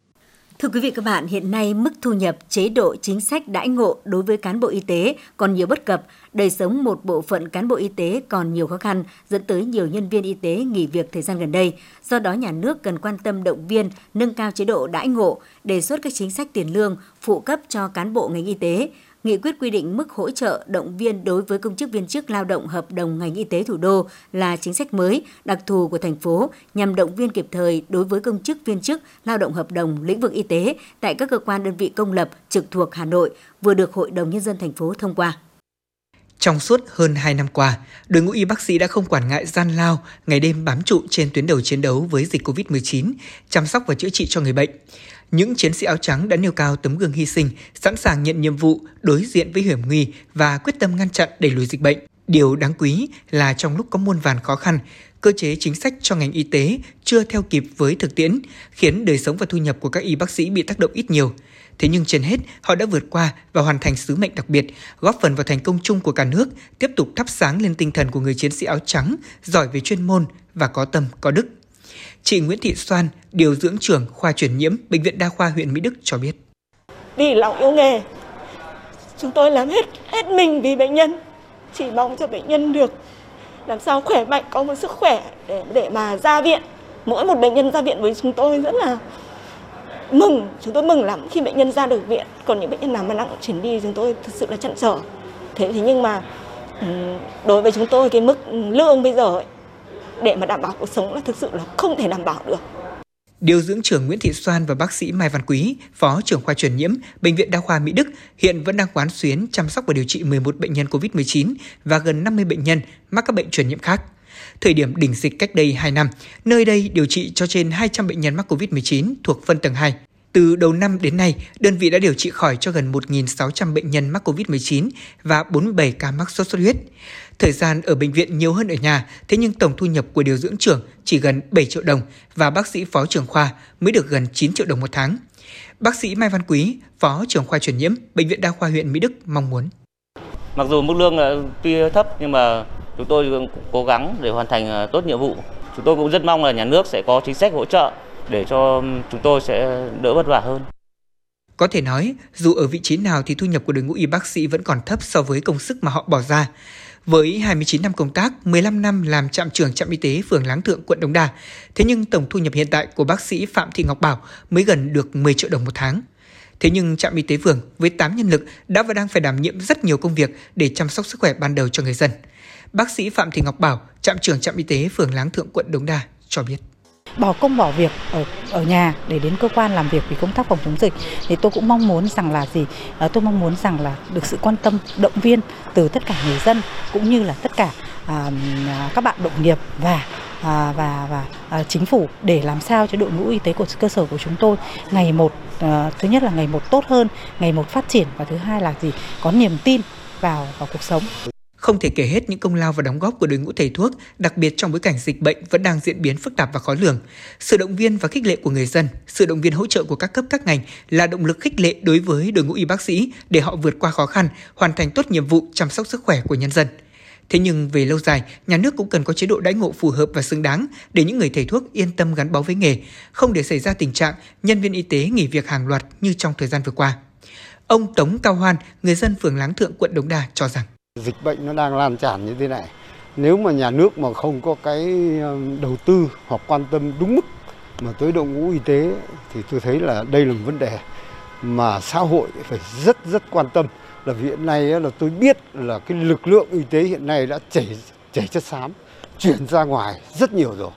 Speaker 3: Thưa quý vị các bạn, hiện nay mức thu nhập, chế độ chính sách đãi ngộ đối với cán bộ y tế còn nhiều bất cập, đời sống một bộ phận cán bộ y tế còn nhiều khó khăn, dẫn tới nhiều nhân viên y tế nghỉ việc thời gian gần đây. Do đó nhà nước cần quan tâm động viên, nâng cao chế độ đãi ngộ, đề xuất các chính sách tiền lương, phụ cấp cho cán bộ ngành y tế, Nghị quyết quy định mức hỗ trợ động viên đối với công chức viên chức lao động hợp đồng ngành y tế thủ đô là chính sách mới, đặc thù của thành phố nhằm động viên kịp thời đối với công chức viên chức lao động hợp đồng lĩnh vực y tế tại các cơ quan đơn vị công lập trực thuộc Hà Nội vừa được Hội đồng Nhân dân thành phố thông qua.
Speaker 4: Trong suốt hơn 2 năm qua, đội ngũ y bác sĩ đã không quản ngại gian lao, ngày đêm bám trụ trên tuyến đầu chiến đấu với dịch COVID-19, chăm sóc và chữa trị cho người bệnh những chiến sĩ áo trắng đã nêu cao tấm gương hy sinh, sẵn sàng nhận nhiệm vụ, đối diện với hiểm nguy và quyết tâm ngăn chặn đẩy lùi dịch bệnh. Điều đáng quý là trong lúc có muôn vàn khó khăn, cơ chế chính sách cho ngành y tế chưa theo kịp với thực tiễn, khiến đời sống và thu nhập của các y bác sĩ bị tác động ít nhiều. Thế nhưng trên hết, họ đã vượt qua và hoàn thành sứ mệnh đặc biệt, góp phần vào thành công chung của cả nước, tiếp tục thắp sáng lên tinh thần của người chiến sĩ áo trắng, giỏi về chuyên môn và có tâm, có đức. Chị Nguyễn Thị Soan, điều dưỡng trưởng khoa truyền nhiễm Bệnh viện Đa khoa huyện Mỹ Đức cho biết.
Speaker 11: Vì lòng yêu nghề, chúng tôi làm hết hết mình vì bệnh nhân, chỉ mong cho bệnh nhân được làm sao khỏe mạnh, có một sức khỏe để để mà ra viện. Mỗi một bệnh nhân ra viện với chúng tôi rất là mừng, chúng tôi mừng lắm khi bệnh nhân ra được viện. Còn những bệnh nhân nào mà nặng chuyển đi chúng tôi thực sự là chăn trở. Thế thế nhưng mà đối với chúng tôi cái mức lương bây giờ ấy, để mà đảm bảo cuộc sống là thực sự là không thể đảm bảo được.
Speaker 4: Điều dưỡng trưởng Nguyễn Thị Soan và bác sĩ Mai Văn Quý, phó trưởng khoa truyền nhiễm Bệnh viện Đa khoa Mỹ Đức hiện vẫn đang quán xuyến chăm sóc và điều trị 11 bệnh nhân COVID-19 và gần 50 bệnh nhân mắc các bệnh truyền nhiễm khác. Thời điểm đỉnh dịch cách đây 2 năm, nơi đây điều trị cho trên 200 bệnh nhân mắc COVID-19 thuộc phân tầng 2. Từ đầu năm đến nay, đơn vị đã điều trị khỏi cho gần 1.600 bệnh nhân mắc COVID-19 và 47 ca mắc sốt xuất huyết. Thời gian ở bệnh viện nhiều hơn ở nhà, thế nhưng tổng thu nhập của điều dưỡng trưởng chỉ gần 7 triệu đồng và bác sĩ phó trưởng khoa mới được gần 9 triệu đồng một tháng. Bác sĩ Mai Văn Quý, phó trưởng khoa truyền nhiễm, Bệnh viện Đa khoa huyện Mỹ Đức mong muốn.
Speaker 12: Mặc dù mức lương ờ, tuy thấp nhưng mà chúng tôi cũng cố gắng để hoàn thành ờ, tốt nhiệm vụ. Chúng tôi cũng rất mong là nhà nước sẽ có chính sách hỗ trợ để cho chúng tôi sẽ đỡ vất vả hơn.
Speaker 4: Có thể nói, dù ở vị trí nào thì thu nhập của đội ngũ y bác sĩ vẫn còn thấp so với công sức mà họ bỏ ra. Với 29 năm công tác, 15 năm làm trạm trưởng trạm y tế phường Láng Thượng, quận Đống Đa, thế nhưng tổng thu nhập hiện tại của bác sĩ Phạm Thị Ngọc Bảo mới gần được 10 triệu đồng một tháng. Thế nhưng trạm y tế phường với 8 nhân lực đã và đang phải đảm nhiệm rất nhiều công việc để chăm sóc sức khỏe ban đầu cho người dân. Bác sĩ Phạm Thị Ngọc Bảo, trạm trưởng trạm y tế phường Láng Thượng, quận Đống Đa cho biết
Speaker 13: bỏ công bỏ việc ở ở nhà để đến cơ quan làm việc vì công tác phòng chống dịch. Thì tôi cũng mong muốn rằng là gì? À, tôi mong muốn rằng là được sự quan tâm động viên từ tất cả người dân cũng như là tất cả à, à, các bạn đồng nghiệp và à, và và à, chính phủ để làm sao cho đội ngũ y tế của cơ sở của chúng tôi ngày một à, thứ nhất là ngày một tốt hơn ngày một phát triển và thứ hai là gì? Có niềm tin vào vào cuộc sống
Speaker 4: không thể kể hết những công lao và đóng góp của đội ngũ thầy thuốc, đặc biệt trong bối cảnh dịch bệnh vẫn đang diễn biến phức tạp và khó lường. Sự động viên và khích lệ của người dân, sự động viên hỗ trợ của các cấp các ngành là động lực khích lệ đối với đội ngũ y bác sĩ để họ vượt qua khó khăn, hoàn thành tốt nhiệm vụ chăm sóc sức khỏe của nhân dân. Thế nhưng về lâu dài, nhà nước cũng cần có chế độ đãi ngộ phù hợp và xứng đáng để những người thầy thuốc yên tâm gắn bó với nghề, không để xảy ra tình trạng nhân viên y tế nghỉ việc hàng loạt như trong thời gian vừa qua. Ông Tống Cao Hoan, người dân phường Láng Thượng, quận Đống Đa cho rằng
Speaker 14: Dịch bệnh nó đang lan tràn như thế này. Nếu mà nhà nước mà không có cái ờ, đầu tư hoặc quan tâm đúng mức mà tới đội ngũ y tế thì tôi thấy là đây là một vấn đề mà xã hội phải rất rất quan tâm là hiện nay là tôi biết là cái lực lượng y tế hiện nay đã chảy chảy chất xám, chuyển ra ngoài rất nhiều rồi.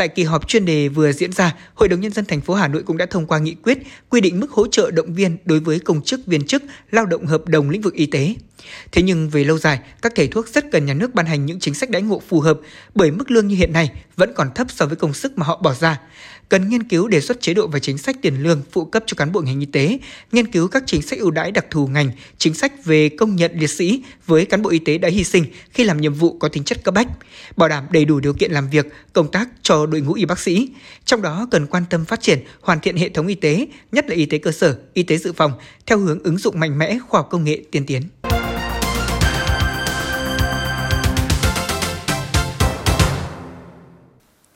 Speaker 4: Tại kỳ họp chuyên đề vừa diễn ra, Hội đồng nhân dân thành phố Hà Nội cũng đã thông qua nghị quyết quy định mức hỗ trợ động viên đối với công chức viên chức lao động hợp đồng lĩnh vực y tế. Thế nhưng về lâu dài, các thầy thuốc rất cần nhà nước ban hành những chính sách đãi ngộ phù hợp bởi mức lương như hiện nay vẫn còn thấp so với công sức mà họ bỏ ra cần nghiên cứu đề xuất chế độ và chính sách tiền lương phụ cấp cho cán bộ ngành y tế, nghiên cứu các chính sách ưu đãi đặc thù ngành, chính sách về công nhận liệt sĩ với cán bộ y tế đã hy sinh khi làm nhiệm vụ có tính chất cấp bách, bảo đảm đầy đủ điều kiện làm việc, công tác cho đội ngũ y bác sĩ. Trong đó cần quan tâm phát triển, hoàn thiện hệ thống y tế, nhất là y tế cơ sở, y tế dự phòng, theo hướng ứng dụng mạnh mẽ khoa học công nghệ tiên tiến.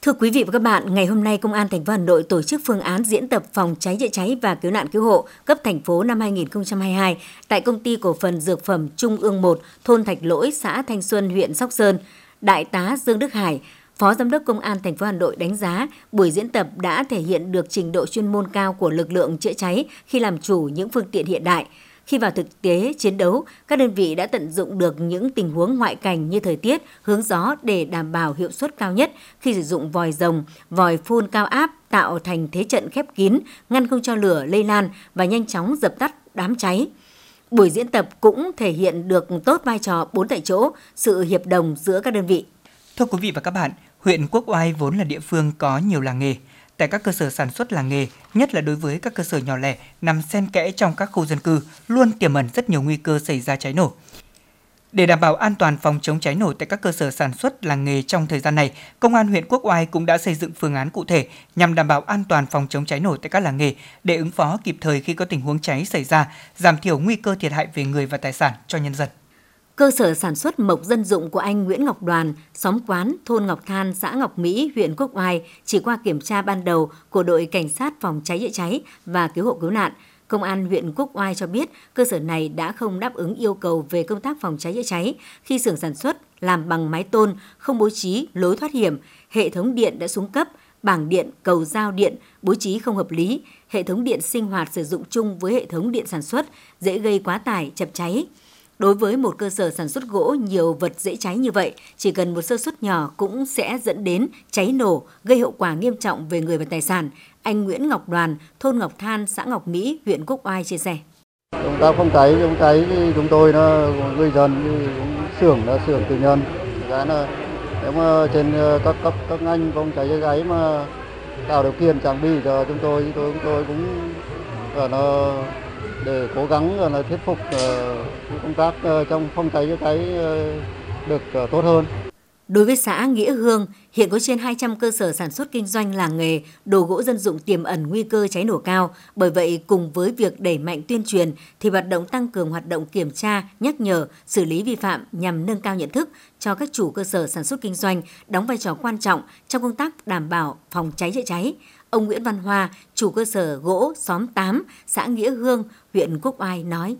Speaker 3: Thưa quý vị và các bạn, ngày hôm nay Công an thành phố Hà Nội tổ chức phương án diễn tập phòng cháy chữa cháy và cứu nạn cứu hộ cấp thành phố năm 2022 tại công ty cổ phần dược phẩm Trung ương 1, thôn Thạch Lỗi, xã Thanh Xuân, huyện Sóc Sơn. Đại tá Dương Đức Hải, Phó Giám đốc Công an thành phố Hà Nội đánh giá buổi diễn tập đã thể hiện được trình độ chuyên môn cao của lực lượng chữa cháy khi làm chủ những phương tiện hiện đại, khi vào thực tế chiến đấu, các đơn vị đã tận dụng được những tình huống ngoại cảnh như thời tiết, hướng gió để đảm bảo hiệu suất cao nhất khi sử dụng vòi rồng, vòi phun cao áp tạo thành thế trận khép kín, ngăn không cho lửa lây lan và nhanh chóng dập tắt đám cháy. Buổi diễn tập cũng thể hiện được tốt vai trò bốn tại chỗ, sự hiệp đồng giữa các đơn vị.
Speaker 4: Thưa quý vị và các bạn, huyện Quốc Oai vốn là địa phương có nhiều làng nghề, tại các cơ sở sản xuất làng nghề, nhất là đối với các cơ sở nhỏ lẻ nằm xen kẽ trong các khu dân cư, luôn tiềm ẩn rất nhiều nguy cơ xảy ra cháy nổ. Để đảm bảo an toàn phòng chống cháy nổ tại các cơ sở sản xuất làng nghề trong thời gian này, Công an huyện Quốc Oai cũng đã xây dựng phương án cụ thể nhằm đảm bảo an toàn phòng chống cháy nổ tại các làng nghề để ứng phó kịp thời khi có tình huống cháy xảy ra, giảm thiểu nguy cơ thiệt hại về người và tài sản cho nhân dân.
Speaker 3: Cơ sở sản xuất mộc dân dụng của anh Nguyễn Ngọc Đoàn, xóm quán, thôn Ngọc Than, xã Ngọc Mỹ, huyện Quốc Oai chỉ qua kiểm tra ban đầu của đội cảnh sát phòng cháy chữa cháy và cứu hộ cứu nạn, Công an huyện Quốc Oai cho biết cơ sở này đã không đáp ứng yêu cầu về công tác phòng cháy chữa cháy. Khi xưởng sản xuất làm bằng mái tôn, không bố trí lối thoát hiểm, hệ thống điện đã xuống cấp, bảng điện, cầu giao điện bố trí không hợp lý, hệ thống điện sinh hoạt sử dụng chung với hệ thống điện sản xuất dễ gây quá tải, chập cháy. Đối với một cơ sở sản xuất gỗ nhiều vật dễ cháy như vậy, chỉ cần một sơ suất nhỏ cũng sẽ dẫn đến cháy nổ, gây hậu quả nghiêm trọng về người và tài sản. Anh Nguyễn Ngọc Đoàn, thôn Ngọc Than, xã Ngọc Mỹ, huyện Quốc Oai chia sẻ.
Speaker 14: Công tác phòng cháy, phòng cháy thì chúng tôi nó người dân cũng xưởng là xưởng tư nhân. Cái là nếu mà trên ờ, các cấp các ngành phòng cháy chữa cháy mà tạo điều kiện trang bị cho chúng tôi, chúng tôi, chúng tôi cũng là nó để cố gắng là thuyết phục ờ, công tác ờ, trong phòng cháy chữa cháy ờ, được tốt hơn.
Speaker 3: Đối với xã Nghĩa Hương, hiện có trên 200 cơ sở sản xuất kinh doanh làng nghề, đồ gỗ dân dụng tiềm ẩn nguy cơ cháy nổ cao. Bởi vậy, cùng với việc đẩy mạnh tuyên truyền, thì hoạt động tăng cường hoạt động kiểm tra, nhắc nhở, xử lý vi phạm nhằm nâng cao nhận thức cho các chủ cơ sở sản xuất kinh doanh đóng vai trò quan trọng trong công tác đảm bảo phòng cháy chữa cháy. Ông Nguyễn Văn Hoa, chủ cơ sở gỗ xóm 8, xã Nghĩa Hương, huyện Quốc Oai nói.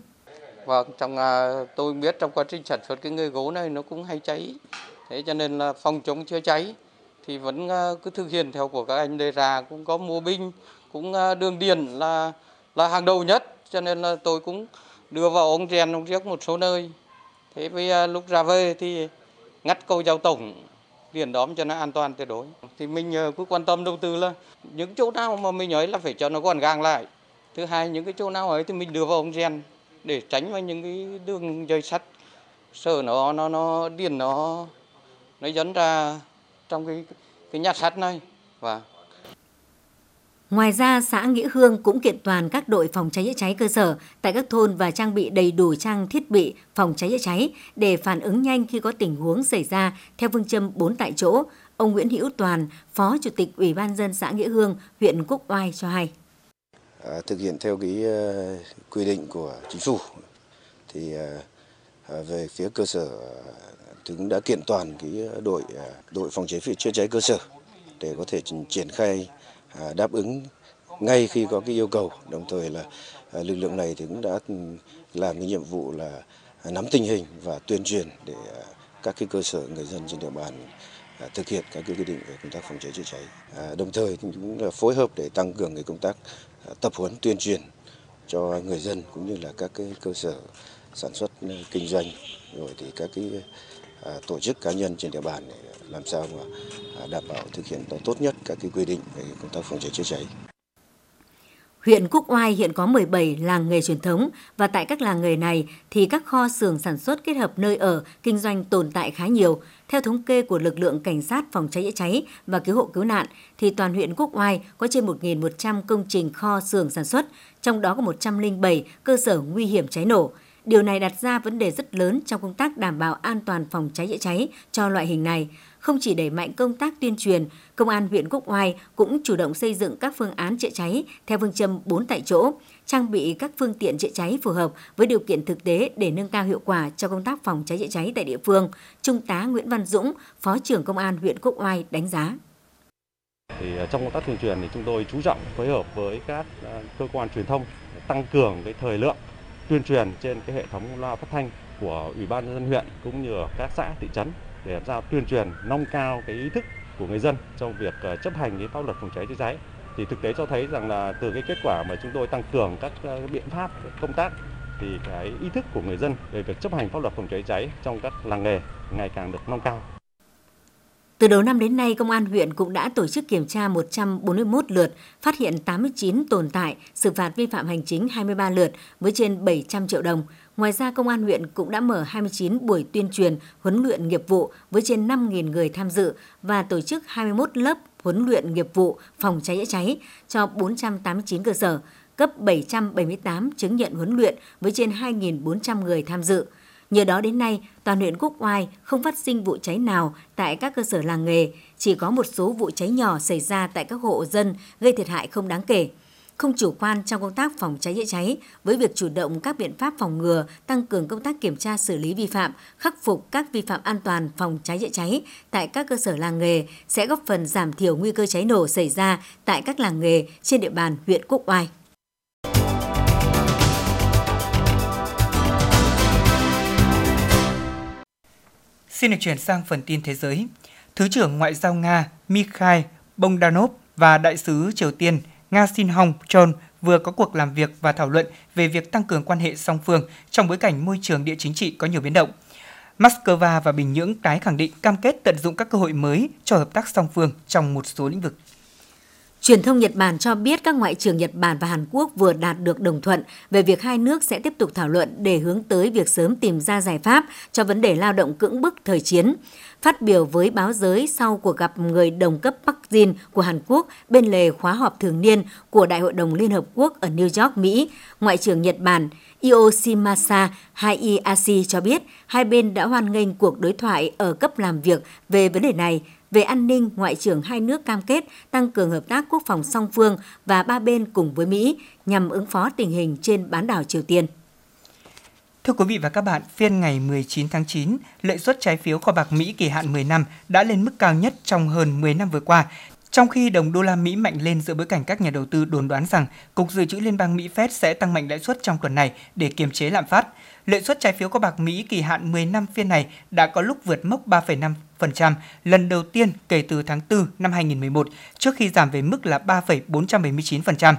Speaker 15: Vâng, trong à, tôi biết trong quá trình sản xuất cái người gỗ này nó cũng hay cháy. Thế cho nên là phòng chống chữa cháy thì vẫn à, cứ thực hiện theo của các anh đề ra. Cũng có mua binh cũng à, đường điện là là hàng đầu nhất. Cho nên là tôi cũng đưa vào ống rèn ống riếc một số nơi. Thế với lúc ra về thì ngắt câu giao tổng tiền đóm cho nó an toàn tuyệt đối. Thì mình ờ, cứ quan tâm đầu tư là những chỗ nào mà mình ấy là phải cho nó gọn gàng lại. Thứ hai, những cái chỗ nào ấy thì mình đưa vào ống gen để tránh vào những cái đường dây sắt. Sợ nó nó nó, điện nó nó dẫn ra trong cái cái nhà sắt này. Và
Speaker 3: Ngoài ra, xã Nghĩa Hương cũng kiện toàn các đội phòng cháy chữa cháy cơ sở tại các thôn và trang bị đầy đủ trang thiết bị phòng cháy chữa cháy để phản ứng nhanh khi có tình huống xảy ra theo phương châm 4 tại chỗ. Ông Nguyễn Hữu Toàn, Phó Chủ tịch Ủy ban dân xã Nghĩa Hương, huyện Quốc Oai cho hay.
Speaker 16: À, thực hiện theo cái uh, quy định của chính phủ thì uh, về phía cơ sở thì cũng đã kiện toàn cái đội ờ, đội phòng cháy chữa cháy cơ sở để có thể triển khai À, đáp ứng ngay khi có cái yêu cầu. Đồng thời là à, lực lượng này thì cũng đã làm cái nhiệm vụ là nắm tình hình và tuyên truyền để à, các cái cơ sở người dân trên địa bàn thực hiện các cái quy định về công tác phòng cháy chữa cháy. Đồng thời cũng là phối hợp để tăng cường cái công tác tập huấn, tuyên truyền cho người dân cũng như là các cái cơ sở sản xuất kinh doanh. Rồi thì các cái À, tổ chức cá nhân trên địa bàn để làm sao mà à, đảm bảo thực hiện tốt nhất các cái quy định về công tác phòng cháy chữa cháy.
Speaker 3: Huyện Quốc Oai hiện có 17 làng nghề truyền thống và tại các làng nghề này thì các kho xưởng sản xuất kết hợp nơi ở, kinh doanh tồn tại khá nhiều. Theo thống kê của lực lượng cảnh sát phòng cháy chữa cháy và cứu hộ cứu nạn thì toàn huyện Quốc Oai có trên 1.100 công trình kho xưởng sản xuất, trong đó có 107 cơ sở nguy hiểm cháy nổ. Điều này đặt ra vấn đề rất lớn trong công tác đảm bảo an toàn phòng cháy chữa cháy cho loại hình này. Không chỉ đẩy mạnh công tác tuyên truyền, Công an huyện Quốc Oai cũng chủ động xây dựng các phương án chữa cháy theo phương châm 4 tại chỗ, trang bị các phương tiện chữa cháy phù hợp với điều kiện thực tế để nâng cao hiệu quả cho công tác phòng cháy chữa cháy tại địa phương. Trung tá Nguyễn Văn Dũng, Phó trưởng Công an huyện Quốc Oai đánh giá.
Speaker 17: Thì ờ, trong công tác tuyên truyền thì chúng tôi chú trọng phối hợp với các ờ, cơ quan truyền thông tăng cường cái thời lượng tuyên truyền trên cái hệ thống loa phát thanh của ủy ban nhân dân huyện cũng như ở các xã, thị trấn để làm sao tuyên truyền, nâng cao cái ý thức của người dân trong việc ờ, chấp hành cái pháp luật phòng cháy chữa cháy thì thực tế cho thấy rằng là từ cái kết quả mà chúng tôi tăng cường các ờ, biện pháp công tác thì cái ý thức của người dân về việc chấp hành pháp luật phòng cháy cháy trong các làng nghề ngày càng được nâng cao.
Speaker 3: Từ đầu năm đến nay, Công an huyện cũng đã tổ chức kiểm tra 141 lượt, phát hiện 89 tồn tại, xử phạt vi phạm hành chính 23 lượt với trên 700 triệu đồng. Ngoài ra, Công an huyện cũng đã mở 29 buổi tuyên truyền, huấn luyện nghiệp vụ với trên 5.000 người tham dự và tổ chức 21 lớp huấn luyện nghiệp vụ phòng cháy chữa cháy cho 489 cơ sở, cấp 778 chứng nhận huấn luyện với trên 2.400 người tham dự. Nhờ đó đến nay, toàn huyện Quốc Oai không phát sinh vụ cháy nào tại các cơ sở làng nghề, chỉ có một số vụ cháy nhỏ xảy ra tại các hộ dân gây thiệt hại không đáng kể không chủ quan trong công tác phòng cháy chữa cháy với việc chủ động các biện pháp phòng ngừa, tăng cường công tác kiểm tra xử lý vi phạm, khắc phục các vi phạm an toàn phòng cháy chữa cháy tại các cơ sở làng nghề sẽ góp phần giảm thiểu nguy cơ cháy nổ xảy ra tại các làng nghề trên địa bàn huyện Quốc Oai.
Speaker 4: Xin được chuyển sang phần tin thế giới. Thứ trưởng Ngoại giao Nga Mikhail Bogdanov và Đại sứ Triều Tiên Nga Xin Hong Chon vừa có cuộc làm việc và thảo luận về việc tăng cường quan hệ song phương trong bối cảnh môi trường địa chính trị có nhiều biến động. Moscow và Bình Nhưỡng tái khẳng định cam kết tận dụng các cơ hội mới cho hợp tác song phương trong một số lĩnh vực.
Speaker 3: Truyền thông Nhật Bản cho biết các ngoại trưởng Nhật Bản và Hàn Quốc vừa đạt được đồng thuận về việc hai nước sẽ tiếp tục thảo luận để hướng tới việc sớm tìm ra giải pháp cho vấn đề lao động cưỡng bức thời chiến. Phát biểu với báo giới sau cuộc gặp người đồng cấp Park Jin của Hàn Quốc bên lề khóa họp thường niên của Đại hội đồng Liên Hợp Quốc ở New York, Mỹ, Ngoại trưởng Nhật Bản Yoshimasa Hayashi cho biết hai bên đã hoan nghênh cuộc đối thoại ở cấp làm việc về vấn đề này. Về an ninh, Ngoại trưởng hai nước cam kết tăng cường hợp tác quốc phòng song phương và ba bên cùng với Mỹ nhằm ứng phó tình hình trên bán đảo Triều Tiên.
Speaker 4: Thưa quý vị và các bạn, phiên ngày 19 tháng 9, lợi suất trái phiếu kho bạc Mỹ kỳ hạn 10 năm đã lên mức cao nhất trong hơn 10 năm vừa qua, trong khi đồng đô la Mỹ mạnh lên giữa bối cảnh các nhà đầu tư đồn đoán rằng Cục Dự trữ Liên bang Mỹ Fed sẽ tăng mạnh lãi suất trong tuần này để kiềm chế lạm phát, lợi suất trái phiếu kho bạc Mỹ kỳ hạn 10 năm phiên này đã có lúc vượt mốc 3,5% lần đầu tiên kể từ tháng 4 năm 2011 trước khi giảm về mức là 3,479%.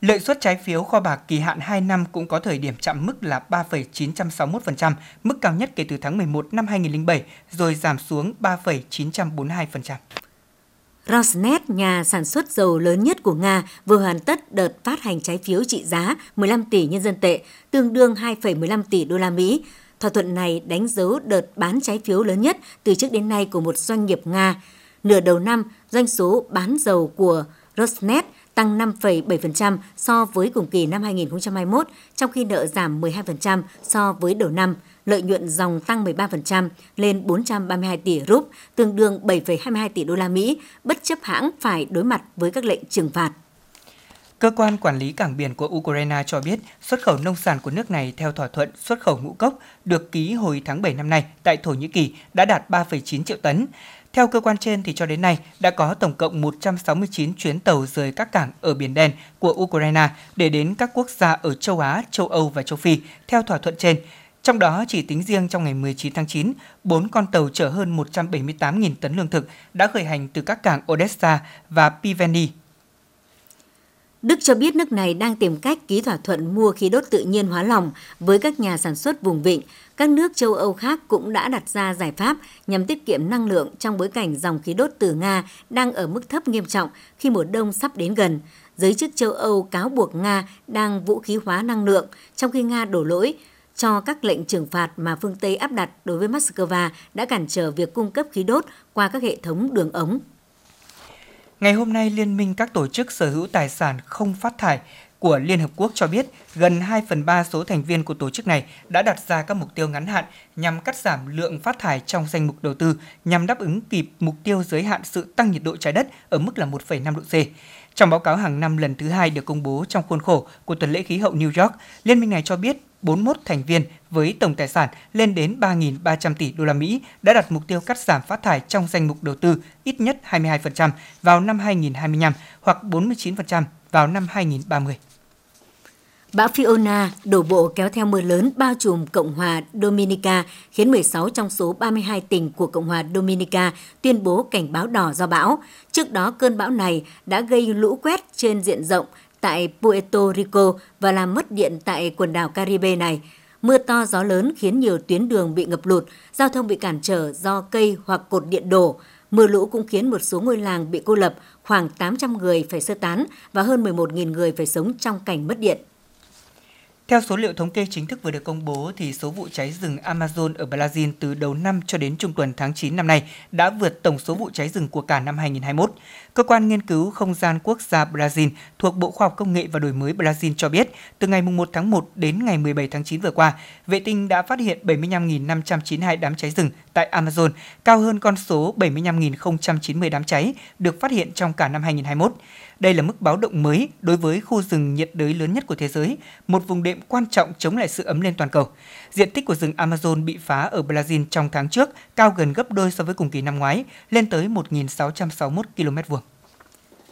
Speaker 4: Lợi suất trái phiếu kho bạc kỳ hạn 2 năm cũng có thời điểm chạm mức là 3,961%, mức cao nhất kể từ tháng 11 năm 2007, rồi giảm xuống 3,942%.
Speaker 3: Rosneft, nhà sản xuất dầu lớn nhất của Nga, vừa hoàn tất đợt phát hành trái phiếu trị giá 15 tỷ nhân dân tệ, tương đương 2,15 tỷ đô la Mỹ. Thỏa thuận này đánh dấu đợt bán trái phiếu lớn nhất từ trước đến nay của một doanh nghiệp Nga. Nửa đầu năm, doanh số bán dầu của Rosneft tăng 5,7% so với cùng kỳ năm 2021, trong khi nợ giảm 12% so với đầu năm. Lợi nhuận dòng tăng 13% lên 432 tỷ rúp, tương đương 7,22 tỷ đô la Mỹ, bất chấp hãng phải đối mặt với các lệnh trừng phạt.
Speaker 4: Cơ quan quản lý cảng biển của Ukraine cho biết xuất khẩu nông sản của nước này theo thỏa thuận xuất khẩu ngũ cốc được ký hồi tháng 7 năm nay tại Thổ Nhĩ Kỳ đã đạt 3,9 triệu tấn. Theo cơ quan trên thì cho đến nay đã có tổng cộng 169 chuyến tàu rời các cảng ở Biển Đen của Ukraine để đến các quốc gia ở châu Á, châu Âu và châu Phi theo thỏa thuận trên. Trong đó, chỉ tính riêng trong ngày 19 tháng 9, 4 con tàu chở hơn 178.000 tấn lương thực đã khởi hành từ các cảng Odessa và Piveni
Speaker 3: Đức cho biết nước này đang tìm cách ký thỏa thuận mua khí đốt tự nhiên hóa lỏng với các nhà sản xuất vùng vịnh. Các nước châu Âu khác cũng đã đặt ra giải pháp nhằm tiết kiệm năng lượng trong bối cảnh dòng khí đốt từ Nga đang ở mức thấp nghiêm trọng khi mùa đông sắp đến gần. Giới chức châu Âu cáo buộc Nga đang vũ khí hóa năng lượng, trong khi Nga đổ lỗi cho các lệnh trừng phạt mà phương Tây áp đặt đối với Moscow đã cản trở việc cung cấp khí đốt qua các hệ thống đường ống.
Speaker 4: Ngày hôm nay, Liên minh các tổ chức sở hữu tài sản không phát thải của Liên Hợp Quốc cho biết gần 2 phần 3 số thành viên của tổ chức này đã đặt ra các mục tiêu ngắn hạn nhằm cắt giảm lượng phát thải trong danh mục đầu tư nhằm đáp ứng kịp mục tiêu giới hạn sự tăng nhiệt độ trái đất ở mức là 1,5 độ C. Trong báo cáo hàng năm lần thứ hai được công bố trong khuôn khổ của tuần lễ khí hậu New York, liên minh này cho biết 41 thành viên với tổng tài sản lên đến 3.300 tỷ đô la Mỹ đã đặt mục tiêu cắt giảm phát thải trong danh mục đầu tư ít nhất 22% vào năm 2025 hoặc 49% vào năm 2030.
Speaker 3: Bão Fiona đổ bộ kéo theo mưa lớn bao trùm Cộng hòa Dominica, khiến 16 trong số 32 tỉnh của Cộng hòa Dominica tuyên bố cảnh báo đỏ do bão. Trước đó, cơn bão này đã gây lũ quét trên diện rộng tại Puerto Rico và làm mất điện tại quần đảo Caribe này. Mưa to gió lớn khiến nhiều tuyến đường bị ngập lụt, giao thông bị cản trở do cây hoặc cột điện đổ. Mưa lũ cũng khiến một số ngôi làng bị cô lập, khoảng 800 người phải sơ tán và hơn 11.000 người phải sống trong cảnh mất điện.
Speaker 4: Theo số liệu thống kê chính thức vừa được công bố thì số vụ cháy rừng Amazon ở Brazil từ đầu năm cho đến trung tuần tháng 9 năm nay đã vượt tổng số vụ cháy rừng của cả năm 2021. Cơ quan nghiên cứu không gian quốc gia Brazil thuộc Bộ Khoa học Công nghệ và Đổi mới Brazil cho biết, từ ngày 1 tháng 1 đến ngày 17 tháng 9 vừa qua, vệ tinh đã phát hiện 75.592 đám cháy rừng tại Amazon, cao hơn con số 75.090 đám cháy được phát hiện trong cả năm 2021. Đây là mức báo động mới đối với khu rừng nhiệt đới lớn nhất của thế giới, một vùng đệm quan trọng chống lại sự ấm lên toàn cầu. Diện tích của rừng Amazon bị phá ở Brazil trong tháng trước cao gần gấp đôi so với cùng kỳ năm ngoái, lên tới 1.661 km vuông.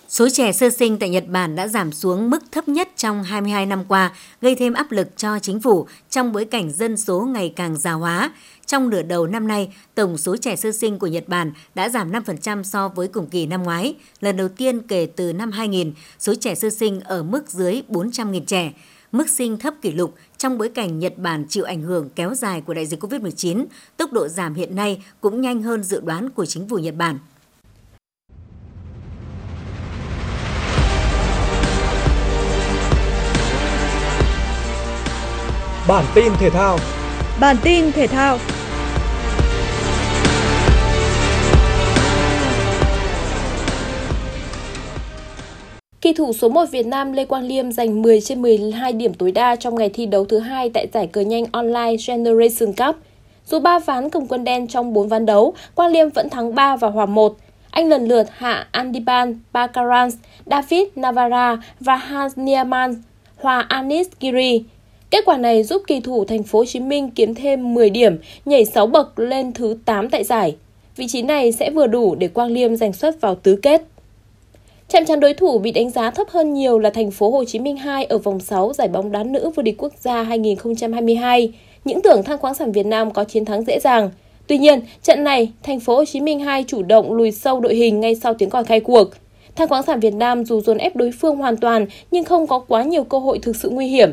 Speaker 3: Số trẻ sơ sinh tại Nhật Bản đã giảm xuống mức thấp nhất trong 22 năm qua, gây thêm áp lực cho chính phủ trong bối cảnh dân số ngày càng già hóa. Trong nửa đầu năm nay, tổng số trẻ sơ sinh của Nhật Bản đã giảm 5% so với cùng kỳ năm ngoái. Lần đầu tiên kể từ năm 2000, số trẻ sơ sinh ở mức dưới 400.000 trẻ. Mức sinh thấp kỷ lục trong bối cảnh Nhật Bản chịu ảnh hưởng kéo dài của đại dịch COVID-19, tốc độ giảm hiện nay cũng nhanh hơn dự đoán của chính phủ Nhật Bản.
Speaker 1: Bản tin thể thao
Speaker 2: Bản tin thể thao
Speaker 18: Kỳ thủ số 1 Việt Nam Lê Quang Liêm giành 10 trên 12 điểm tối đa trong ngày thi đấu thứ hai tại giải cờ nhanh online Generation Cup. Dù ba ván cầm quân đen trong 4 ván đấu, Quang Liêm vẫn thắng 3 và hòa 1. Anh lần lượt hạ Andiban Bakarans, David Navarra và Hans Niemann hòa Anis Giri. Kết quả này giúp kỳ thủ thành phố Hồ Chí Minh kiếm thêm 10 điểm, nhảy 6 bậc lên thứ 8 tại giải. Vị trí này sẽ vừa đủ để Quang Liêm giành suất vào tứ kết. Chạm trán đối thủ bị đánh giá thấp hơn nhiều là thành phố Hồ Chí Minh 2 ở vòng 6 giải bóng đá nữ vô địch quốc gia 2022. Những tưởng than khoáng sản Việt Nam có chiến thắng dễ dàng. Tuy nhiên, trận này, thành phố Hồ Chí Minh 2 chủ động lùi sâu đội hình ngay sau tiếng còi khai cuộc. Than khoáng sản Việt Nam dù dồn ép đối phương hoàn toàn nhưng không có quá nhiều cơ hội thực sự nguy hiểm.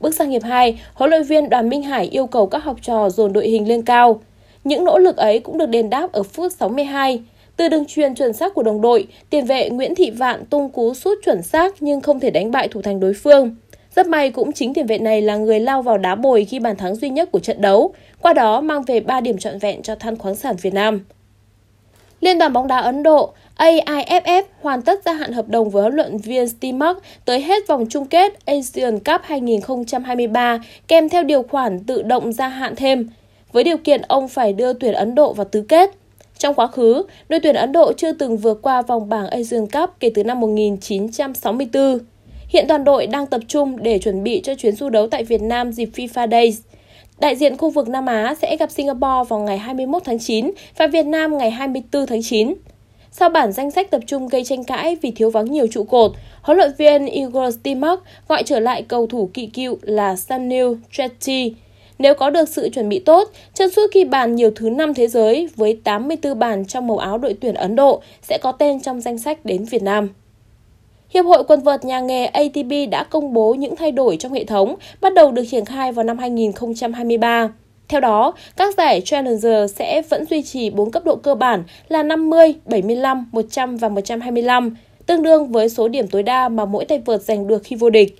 Speaker 18: Bước sang hiệp 2, huấn luyện viên Đoàn Minh Hải yêu cầu các học trò dồn đội hình lên cao. Những nỗ lực ấy cũng được đền đáp ở phút 62. Từ đường truyền chuẩn xác của đồng đội, tiền vệ Nguyễn Thị Vạn tung cú sút chuẩn xác nhưng không thể đánh bại thủ thành đối phương. Rất may cũng chính tiền vệ này là người lao vào đá bồi khi bàn thắng duy nhất của trận đấu, qua đó mang về 3 điểm trọn vẹn cho than khoáng sản Việt Nam. Liên đoàn bóng đá Ấn Độ AIFF hoàn tất gia hạn hợp đồng với huấn luyện viên Steve Mark tới hết vòng chung kết Asian Cup 2023 kèm theo điều khoản tự động gia hạn thêm, với điều kiện ông phải đưa tuyển Ấn Độ vào tứ kết. Trong quá khứ, đội tuyển Ấn Độ chưa từng vượt qua vòng bảng Asian Cup kể từ năm 1964. Hiện toàn đội đang tập trung để chuẩn bị cho chuyến du đấu tại Việt Nam dịp FIFA Days. Đại diện khu vực Nam Á sẽ gặp Singapore vào ngày 21 tháng 9 và Việt Nam ngày 24 tháng 9. Sau bản danh sách tập trung gây tranh cãi vì thiếu vắng nhiều trụ cột, huấn luyện viên Igor Stimac gọi trở lại cầu thủ kỵ cựu là Sunil Chetty. Nếu có được sự chuẩn bị tốt, chân sút ghi bàn nhiều thứ năm thế giới với 84 bàn trong màu áo đội tuyển Ấn Độ sẽ có tên trong danh sách đến Việt Nam. Hiệp hội quần vợt nhà nghề ATP đã công bố những thay đổi trong hệ thống bắt đầu được triển khai vào năm 2023. Theo đó, các giải Challenger sẽ vẫn duy trì 4 cấp độ cơ bản là 50, 75, 100 và 125, tương đương với số điểm tối đa mà mỗi tay vợt giành được khi vô địch.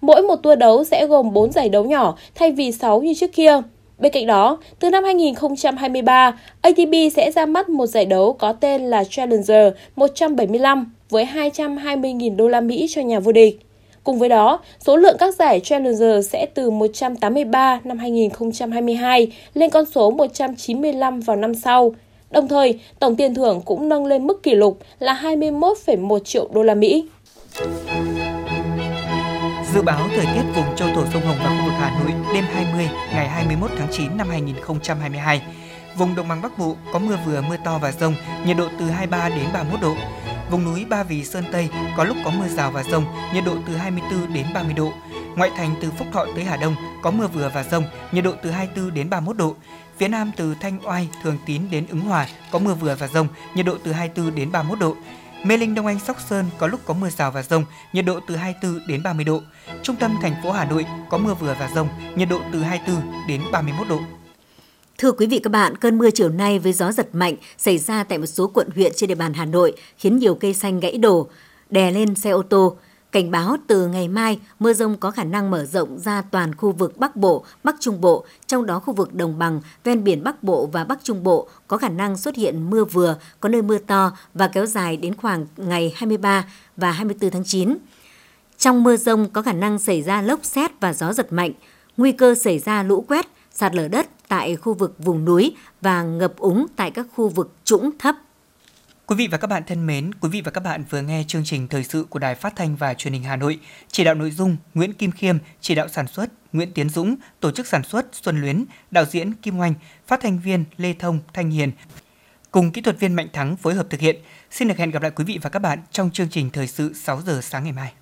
Speaker 18: Mỗi một tour đấu sẽ gồm 4 giải đấu nhỏ thay vì 6 như trước kia. Bên cạnh đó, từ năm 2023, ATP sẽ ra mắt một giải đấu có tên là Challenger 175 với 220.000 đô la Mỹ cho nhà vô địch. Cùng với đó, số lượng các giải Challenger sẽ từ 183 năm 2022 lên con số 195 vào năm sau. Đồng thời, tổng tiền thưởng cũng nâng lên mức kỷ lục là 21,1 triệu đô la Mỹ.
Speaker 4: Dự báo thời tiết vùng châu thổ sông Hồng và khu vực Hà Nội đêm 20 ngày 21 tháng 9 năm 2022. Vùng đồng bằng Bắc Bộ có mưa vừa mưa to và rông, nhiệt độ từ 23 đến 31 độ. Vùng núi Ba Vì Sơn Tây có lúc có mưa rào và rông, nhiệt độ từ 24 đến 30 độ. Ngoại thành từ Phúc Thọ tới Hà Đông có mưa vừa và rông, nhiệt độ từ 24 đến 31 độ. Phía Nam từ Thanh Oai, Thường Tín đến Ứng Hòa có mưa vừa và rông, nhiệt độ từ 24 đến 31 độ. Mê Linh Đông Anh Sóc Sơn có lúc có mưa rào và rông, nhiệt độ từ 24 đến 30 độ. Trung tâm thành phố Hà Nội có mưa vừa và rông, nhiệt độ từ 24 đến 31 độ.
Speaker 3: Thưa quý vị các bạn, cơn mưa chiều nay với gió giật mạnh xảy ra tại một số quận huyện trên địa bàn Hà Nội khiến nhiều cây xanh gãy đổ, đè lên xe ô tô. Cảnh báo từ ngày mai, mưa rông có khả năng mở rộng ra toàn khu vực Bắc Bộ, Bắc Trung Bộ, trong đó khu vực đồng bằng, ven biển Bắc Bộ và Bắc Trung Bộ có khả năng xuất hiện mưa vừa, có nơi mưa to và kéo dài đến khoảng ngày 23 và 24 tháng 9. Trong mưa rông có khả năng xảy ra lốc xét và gió giật mạnh, nguy cơ xảy ra lũ quét, sạt lở đất tại khu vực vùng núi và ngập úng tại các khu vực trũng thấp.
Speaker 4: Quý vị và các bạn thân mến, quý vị và các bạn vừa nghe chương trình thời sự của Đài Phát thanh và Truyền hình Hà Nội. Chỉ đạo nội dung Nguyễn Kim Khiêm, chỉ đạo sản xuất Nguyễn Tiến Dũng, tổ chức sản xuất Xuân Luyến, đạo diễn Kim Oanh, phát thanh viên Lê Thông, Thanh Hiền. Cùng kỹ thuật viên Mạnh Thắng phối hợp thực hiện. Xin được hẹn gặp lại quý vị và các bạn trong chương trình thời sự 6 giờ sáng ngày mai.